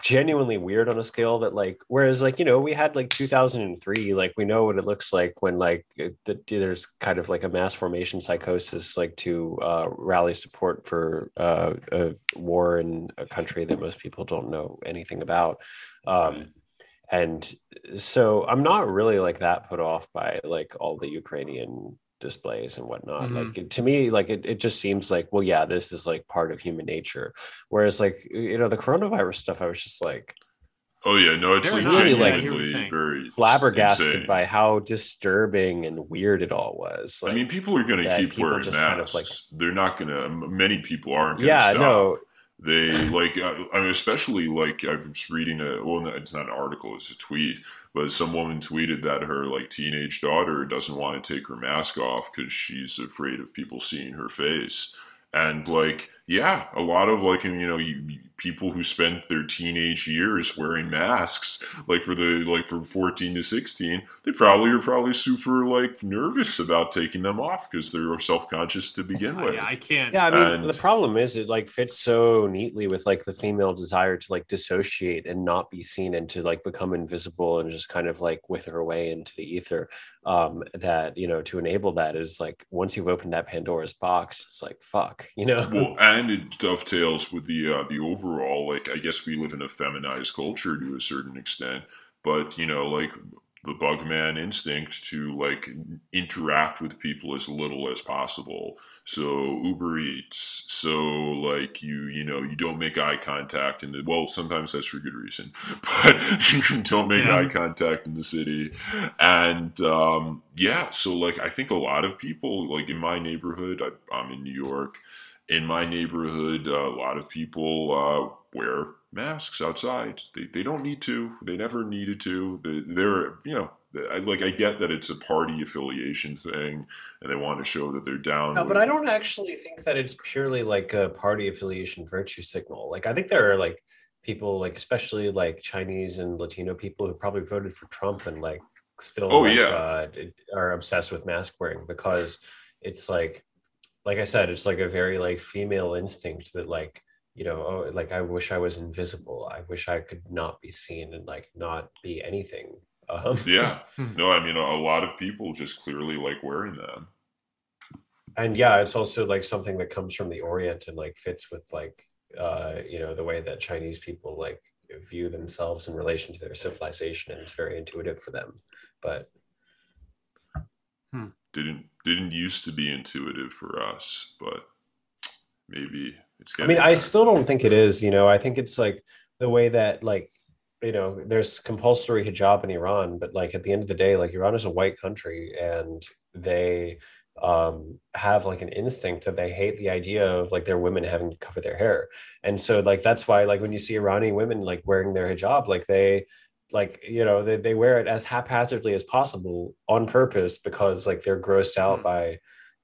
genuinely weird on a scale that like whereas like you know we had like 2003 like we know what it looks like when like that there's kind of like a mass formation psychosis like to uh rally support for uh a war in a country that most people don't know anything about um and so i'm not really like that put off by like all the ukrainian displays and whatnot Mhm. like to me like it, it just seems like well yeah this is like part of human nature whereas like you know the coronavirus stuff i was just like oh yeah no it's like really Yeah, I hear what genuinely you're saying. very flabbergasted insane. by how disturbing and weird it all was like I mean, people are going to keep people wearing masks. kind of, like- They're not going to. Many people aren't. Gonna yeah stop. no They like, uh, I mean, especially like I was reading a well, no, it's not an article, it's a tweet, but some woman tweeted that her like teenage daughter doesn't want to take her mask off because she's afraid of people seeing her face. And like, yeah, a lot of like, you know, you, you- people who spent their teenage years wearing masks, like for the like from fourteen to sixteen, they probably are probably super like nervous about taking them off because they're self conscious to begin with. I, I can't. yeah i mean And- the problem is it like fits so neatly with like the female desire to like dissociate and not be seen and to like become invisible and just kind of like wither away into the ether um that you know to enable that is like once you've opened that pandora's box it's like fuck you know Well, and and it dovetails with the uh, the overall like I guess we live in a feminized culture to a certain extent, but you know like the bugman instinct to like interact with people as little as possible. So Uber Eats, so like you you know you don't make eye contact in the well sometimes that's for good reason, but you don't make yeah. eye contact in the city, and um, yeah, so like I think a lot of people like in my neighborhood, I, I'm in New York in my neighborhood, a lot of people uh, wear masks outside. They, they don't need to. They never needed to. They, are you know I, like I get that it's a party affiliation thing, and they want to show that they're down. No, but I don't actually think that it's purely like a party affiliation virtue signal. Like I think there are like people like especially like Chinese and Latino people who probably voted for Trump and like still oh like, yeah uh, are obsessed with mask wearing because it's like like I said, it's like a very like female instinct that like you know oh like I wish I was invisible. I wish I could not be seen and like not be anything. Um, yeah, no, I mean a lot of people just clearly like wearing them. And yeah, it's also like something that comes from the Orient and like fits with like uh, you know the way that Chinese people like view themselves in relation to their civilization, and it's very intuitive for them. But hmm didn't didn't used to be intuitive for us, but maybe it's. I mean, I still don't think it is. You know, I think it's like the way that like you know there's compulsory hijab in Iran, but like at the end of the day, like Iran is a white country, and they um have like an instinct that they hate the idea of like their women having to cover their hair and so like that's why like when you see iranian women like wearing their hijab like they like you know they, they wear it as haphazardly as possible on purpose because like they're grossed out mm. by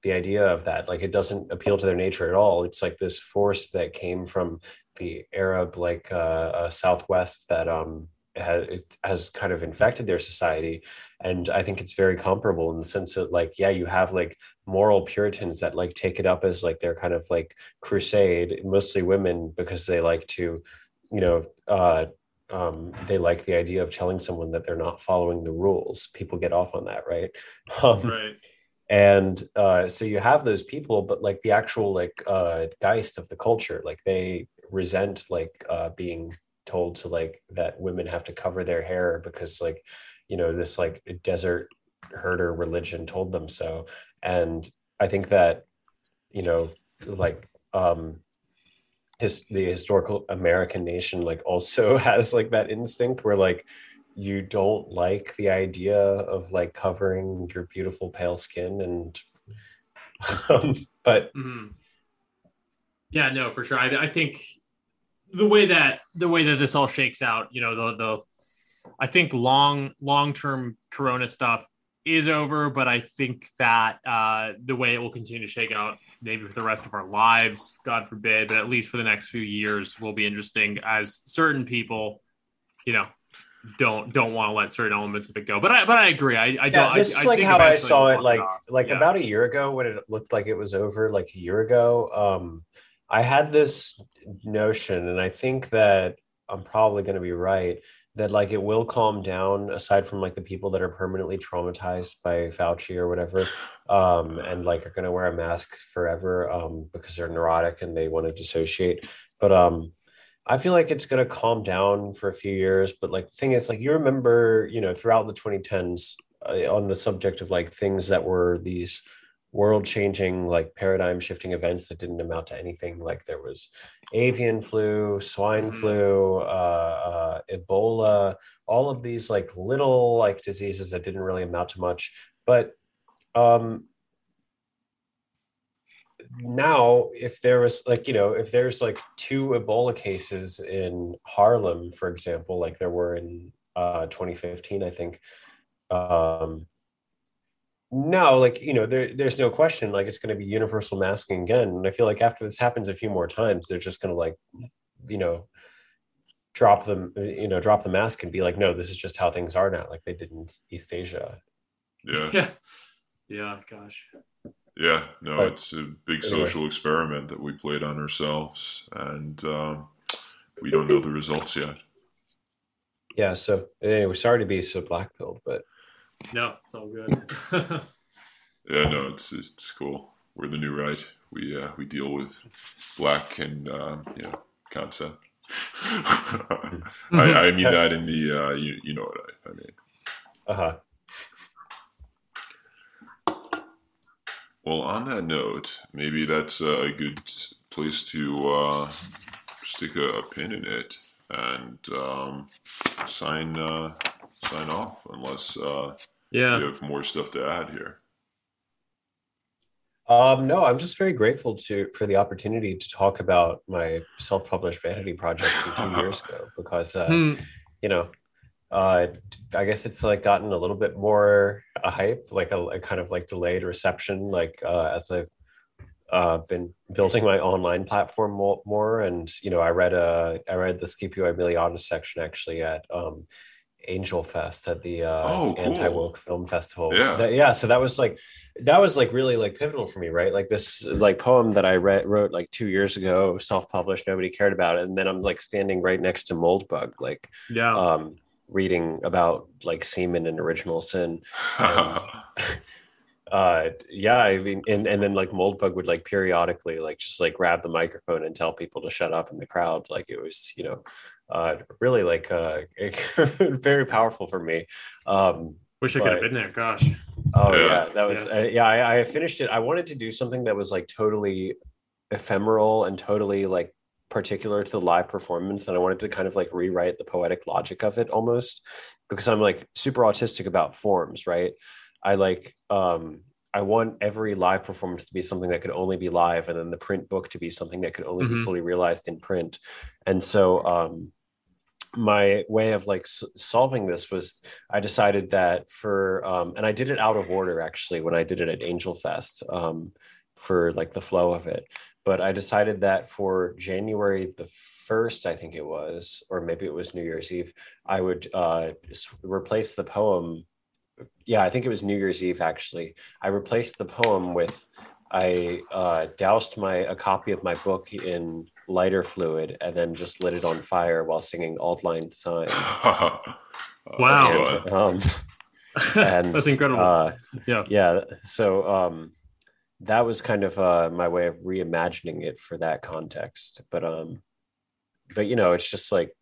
the idea of that. Like it doesn't appeal to their nature at all. It's like this force that came from the arab like uh, uh southwest that um has, has kind of infected their society. And i think it's very comparable in the sense that like yeah you have like moral puritans that like take it up as like their kind of like crusade mostly women because they like to you know uh um, they like the idea of telling someone that they're not following the rules. People get off on that, right? Um, right. And uh, so you have those people, but like the actual like uh, geist of the culture, like they resent like uh, being told to like that women have to cover their hair because like you know this like desert herder religion told them so. And I think that you know like um his the historical American nation like also has like that instinct where like you don't like the idea of like covering your beautiful pale skin and um, but mm-hmm. yeah no for sure I, I think the way that the way that this all shakes out you know the the I think long long term corona stuff is over but I think that uh the way it will continue to shake out maybe for the rest of our lives, God forbid, but at least for the next few years will be interesting as certain people, you know, don't don't want to let certain elements of it go. But I but I agree. I, I don't. this I, is like how I saw it. Like it like yeah. about a year ago when it looked like it was over. Like a year ago, um, I had this notion, and I think that I'm probably going to be right that like it will calm down aside from like the people that are permanently traumatized by Fauci or whatever um and like are going to wear a mask forever um because they're neurotic and they want to dissociate. But um I feel like it's going to calm down for a few years but like the thing is like you remember you know throughout the 2010s uh, on the subject of like things that were these world changing like paradigm shifting events that didn't amount to anything like there was avian flu swine mm-hmm. flu uh, uh, ebola all of these like little like diseases that didn't really amount to much but um now if there was like you know if there's like two ebola cases in harlem for example like there were in uh 2015 i think um no, like you know, there, there's no question. Like it's going to be universal masking again, and I feel like after this happens a few more times, they're just going to like, you know, drop them, you know, drop the mask and be like, no, this is just how things are now, like they did in East Asia. Yeah. Yeah. Yeah. Gosh. Yeah. No, but, it's a big anyway. social experiment that we played on ourselves, and um, we don't know the results yet. Yeah. So anyway, sorry to be so black pilled, but no, it's all good. yeah, no, it's it's cool. We're the new right. we uh, we deal with black and uh, you know concept. I, I mean that in the uh, you you know what I, I mean. Uh huh. Well, on that note, maybe that's a good place to uh, stick a, a pin in it and um, sign uh, sign off, unless uh, Yeah. you have more stuff to add here. Um, no, I'm just very grateful to for the opportunity to talk about my self-published vanity project from two years ago because uh, Hmm. you know, uh, I guess it's like gotten a little bit more a hype, like a, a kind of like delayed reception, like uh, as I've uh, been building my online platform more, more. And you know, I read uh, I read the Scipio Aemilianus section actually at um, Angel Fest at the uh, Oh, cool. Anti Woke Film Festival. Yeah. That- yeah. So that was like that was like really like pivotal for me, right? Like this like poem that I read wrote like two years ago, self published, nobody cared about it, and then I'm like standing right next to Moldbug, like Yeah. um, reading about like semen and original sin. Um, uh yeah i mean and, and then like moldbug would like periodically like just like grab the microphone and tell people to shut up in the crowd like it was you know uh really like uh very powerful for me um Wish I could have been there. Gosh. oh Yeah. yeah, that was uh, yeah I, I finished it i wanted to do something that was like totally ephemeral and totally like particular to the live performance and i wanted to kind of like rewrite the poetic logic of it almost because i'm like super autistic about forms right i like um i want every live performance to be something that could only be live and then the print book to be something that could only be Mhm. fully realized in print and so um my way of like solving this was I decided that for um, and I did it out of order actually when I did it at Angel Fest um, for like the flow of it. But I decided that for January the first, I think it was, or maybe it was New Year's Eve, I would uh, replace the poem. Yeah, I think it was New Year's Eve actually. I replaced the poem with I uh, doused my a copy of my book in lighter fluid and then just lit it on fire while singing Auld Lang Syne. Wow. Fun. Um, and That's incredible. uh, yeah. yeah so um that was kind of uh my way of reimagining it for that context but um but you know it's just like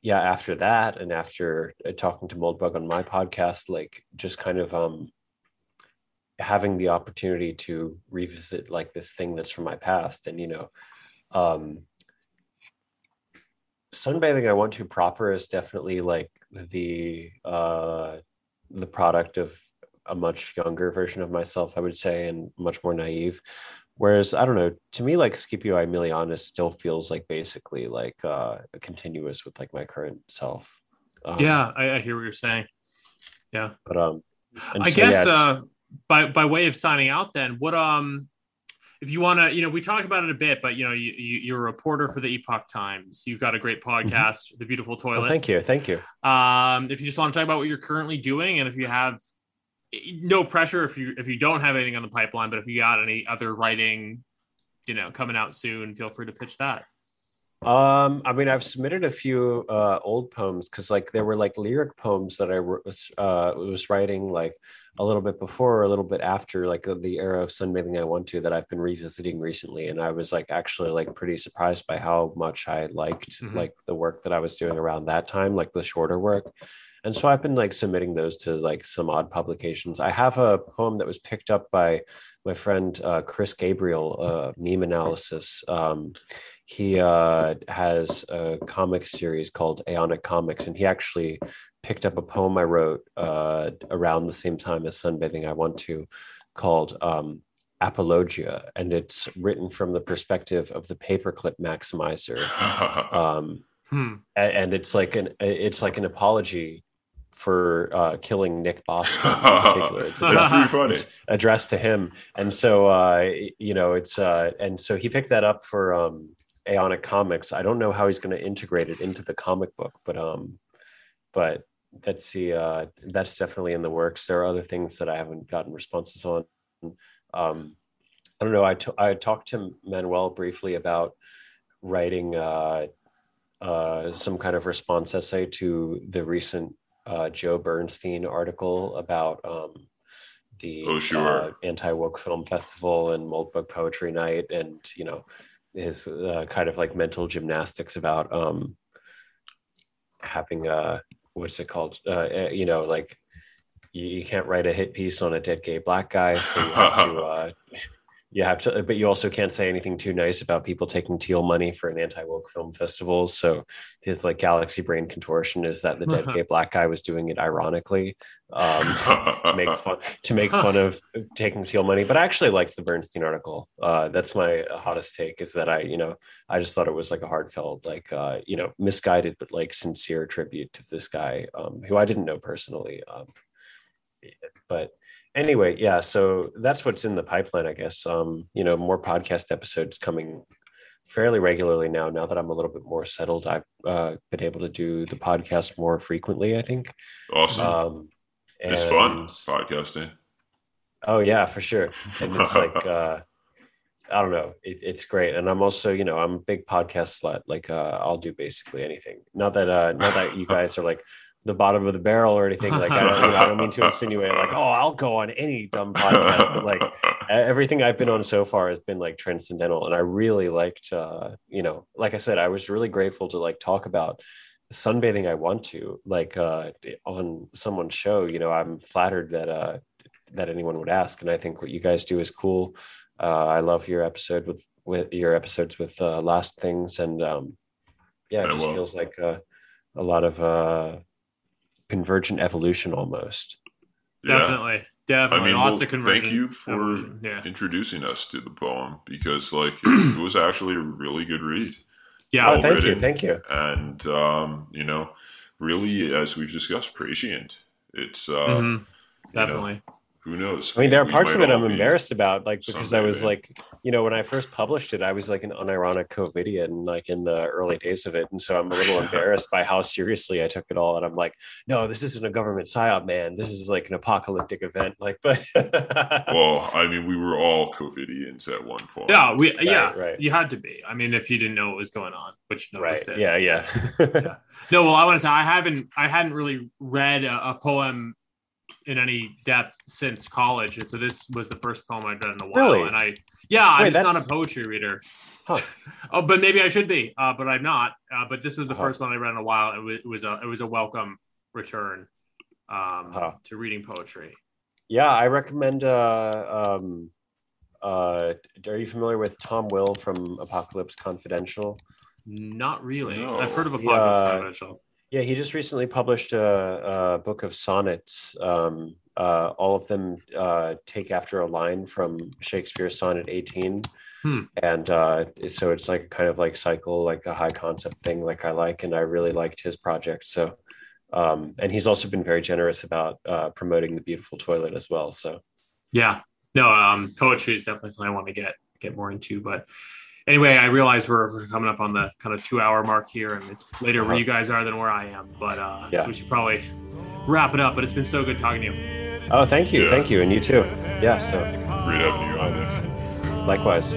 yeah after that and after uh, talking to moldbug on my podcast like just kind of um having the opportunity to revisit like this thing that's from my past and you know um sunbathing i want to proper is definitely like the uh the product of a much younger version of myself, I would say, and much more naive. Whereas I don't know, to me, like Scipio Aemilianus still feels like basically like uh, continuous with like my current self. Um, yeah. I, I hear what you're saying. Yeah. but um, I so, guess yeah, uh, by by way of signing out, then what um, if you want to, you know, we talked about it a bit, but you know, you, you you're a reporter for the Epoch Times. You've got a great podcast, The Beautiful well, Toilet. thank you, thank you. Um, if you just want to talk about what you're currently doing, and if you have no pressure, if you if you don't have anything on the pipeline, but if you got any other writing, you know, coming out soon, feel free to pitch that. Um, I mean, I've submitted a few uh, old poems because, like, there were like lyric poems that I was uh, was writing like a little bit before or a little bit after, like the, era of sunbathing I want to that I've been revisiting recently, and I was like actually like pretty surprised by how much I liked Mhm. like the work that I was doing around that time, like the shorter work. And so I've been like submitting those to like some odd publications. I have a poem that was picked up by my friend uh, Chris Gabriel, uh, meme analysis. Um, he uh, has a comic series called Aeonic Comics, and he actually picked up a poem I wrote uh, around the same time as Sunbathing I Want to called um, Apologia, and it's written from the perspective of the paperclip maximizer. Um, Hmm. a- and it's like an it's like an apology for uh, killing Nick Bostrom in particular. It's, That's pretty funny. it's addressed to him and so uh you know it's uh and so he picked that up for um aeonic comics. I don't know how he's going to integrate it into the comic book but um but that's the uh that's definitely in the works. There are other things that i haven't gotten responses on. Um i don't know I t- I talked to manuel briefly about writing uh uh some kind of response essay to the recent uh, Joe Bernstein article about um, the Oh, sure. uh, anti woke film festival and Moldbug Poetry Night, and you know his uh, kind of like mental gymnastics about um, having a what's it called? Uh, uh, you know, like you, you can't write a hit piece on a dead gay black guy, so you have to. You have to, but you also can't say anything too nice about people taking Thiel money for an anti-woke film festival. So his like galaxy brain contortion is that the dead gay black guy was doing it ironically um, to make fun to make fun of taking Thiel money. But I actually liked the Bernstein article. Uh, that's my hottest take is that I, you know, I just thought it was like a heartfelt, like uh, you know, misguided but like sincere tribute to this guy um, who I didn't know personally. Um, but anyway, yeah, so that's what's in the pipeline, I guess. Um, you know, more podcast episodes coming fairly regularly now. Now that I'm a little bit more settled, I've uh, been able to do the podcast more frequently. I think. awesome. Um, it's fun podcasting. Oh yeah, for sure. And it's like uh I don't know, it, it's great. And I'm also, you know, I'm a big podcast slut. Like uh I'll do basically anything. Not that uh not that you guys are like the bottom of the barrel or anything. Like I don't, I don't mean to insinuate like, oh, I'll go on any dumb podcast, but like everything I've been on so far has been like transcendental. And I really liked uh, you know, like I said, I was really grateful to like talk about sunbathing I want to, like uh on someone's show. You know, I'm flattered that uh that anyone would ask. And I think what you guys do is cool. Uh, I love your episode with with your episodes with uh, last things, and um, yeah, it just feels like uh, a lot of uh, convergent evolution almost. Yeah. Definitely. Definitely. I mean, Lots well, of conversion. thank you for. Yeah. introducing us to the poem because, like, it, it was actually a really good read. Yeah. oh, well thank you, thank you. and um, you know, really, as we've discussed, prescient. It's uh, Mhm. you know, Definitely. Who knows? I mean, there are We parts of it I'm embarrassed about, like because I was someday. like, you know, when I first published it, I was like an unironic COVIDian, like in the early days of it, and so I'm a little embarrassed by how seriously I took it all. And I'm like, no, this isn't a government psyop, man. This is like an apocalyptic event. Like, but Well, I mean, we were all COVIDians at one point. Yeah. We. Yeah. right. You had to be. I mean, if you didn't know what was going on, which none of us right, did. yeah, yeah. No, well, I want to say I haven't I hadn't really read a, a poem in any depth since college, and so this was the first poem I'd read in a while. Really? And I, yeah, I'm Wait, just not a poetry reader. Huh. oh, but maybe I should be, uh, but I'm not. Uh, but this was the Uh-huh. first one I read in a while. It was, it was a it was a welcome return um, Uh-huh. to reading poetry. Yeah, I recommend. Uh, um, uh, are you familiar with Tom Will from Apocalypse Confidential? Not really. No. I've heard of Apocalypse Yeah. Confidential. Yeah, he just recently published a, a book of sonnets. Um, uh, all of them uh, take after a line from Shakespeare's Sonnet 18. Hmm. And uh, so it's like kind of like cycle, like a high concept thing, like I like. And I really liked his project. So, um, and he's also been very generous about uh, promoting the beautiful toilet as well. So, Yeah. No, um, poetry is definitely something I want to get get more into. But anyway, I realize we're, we're coming up on the kind of two hour mark here, and it's later where Uh-huh. you guys are than where I am. But uh, Yeah. so we should probably wrap it up. But it's been so good talking to you. oh, thank you. Yeah. Thank you. And you too. Yeah. So, Great having you on there. likewise.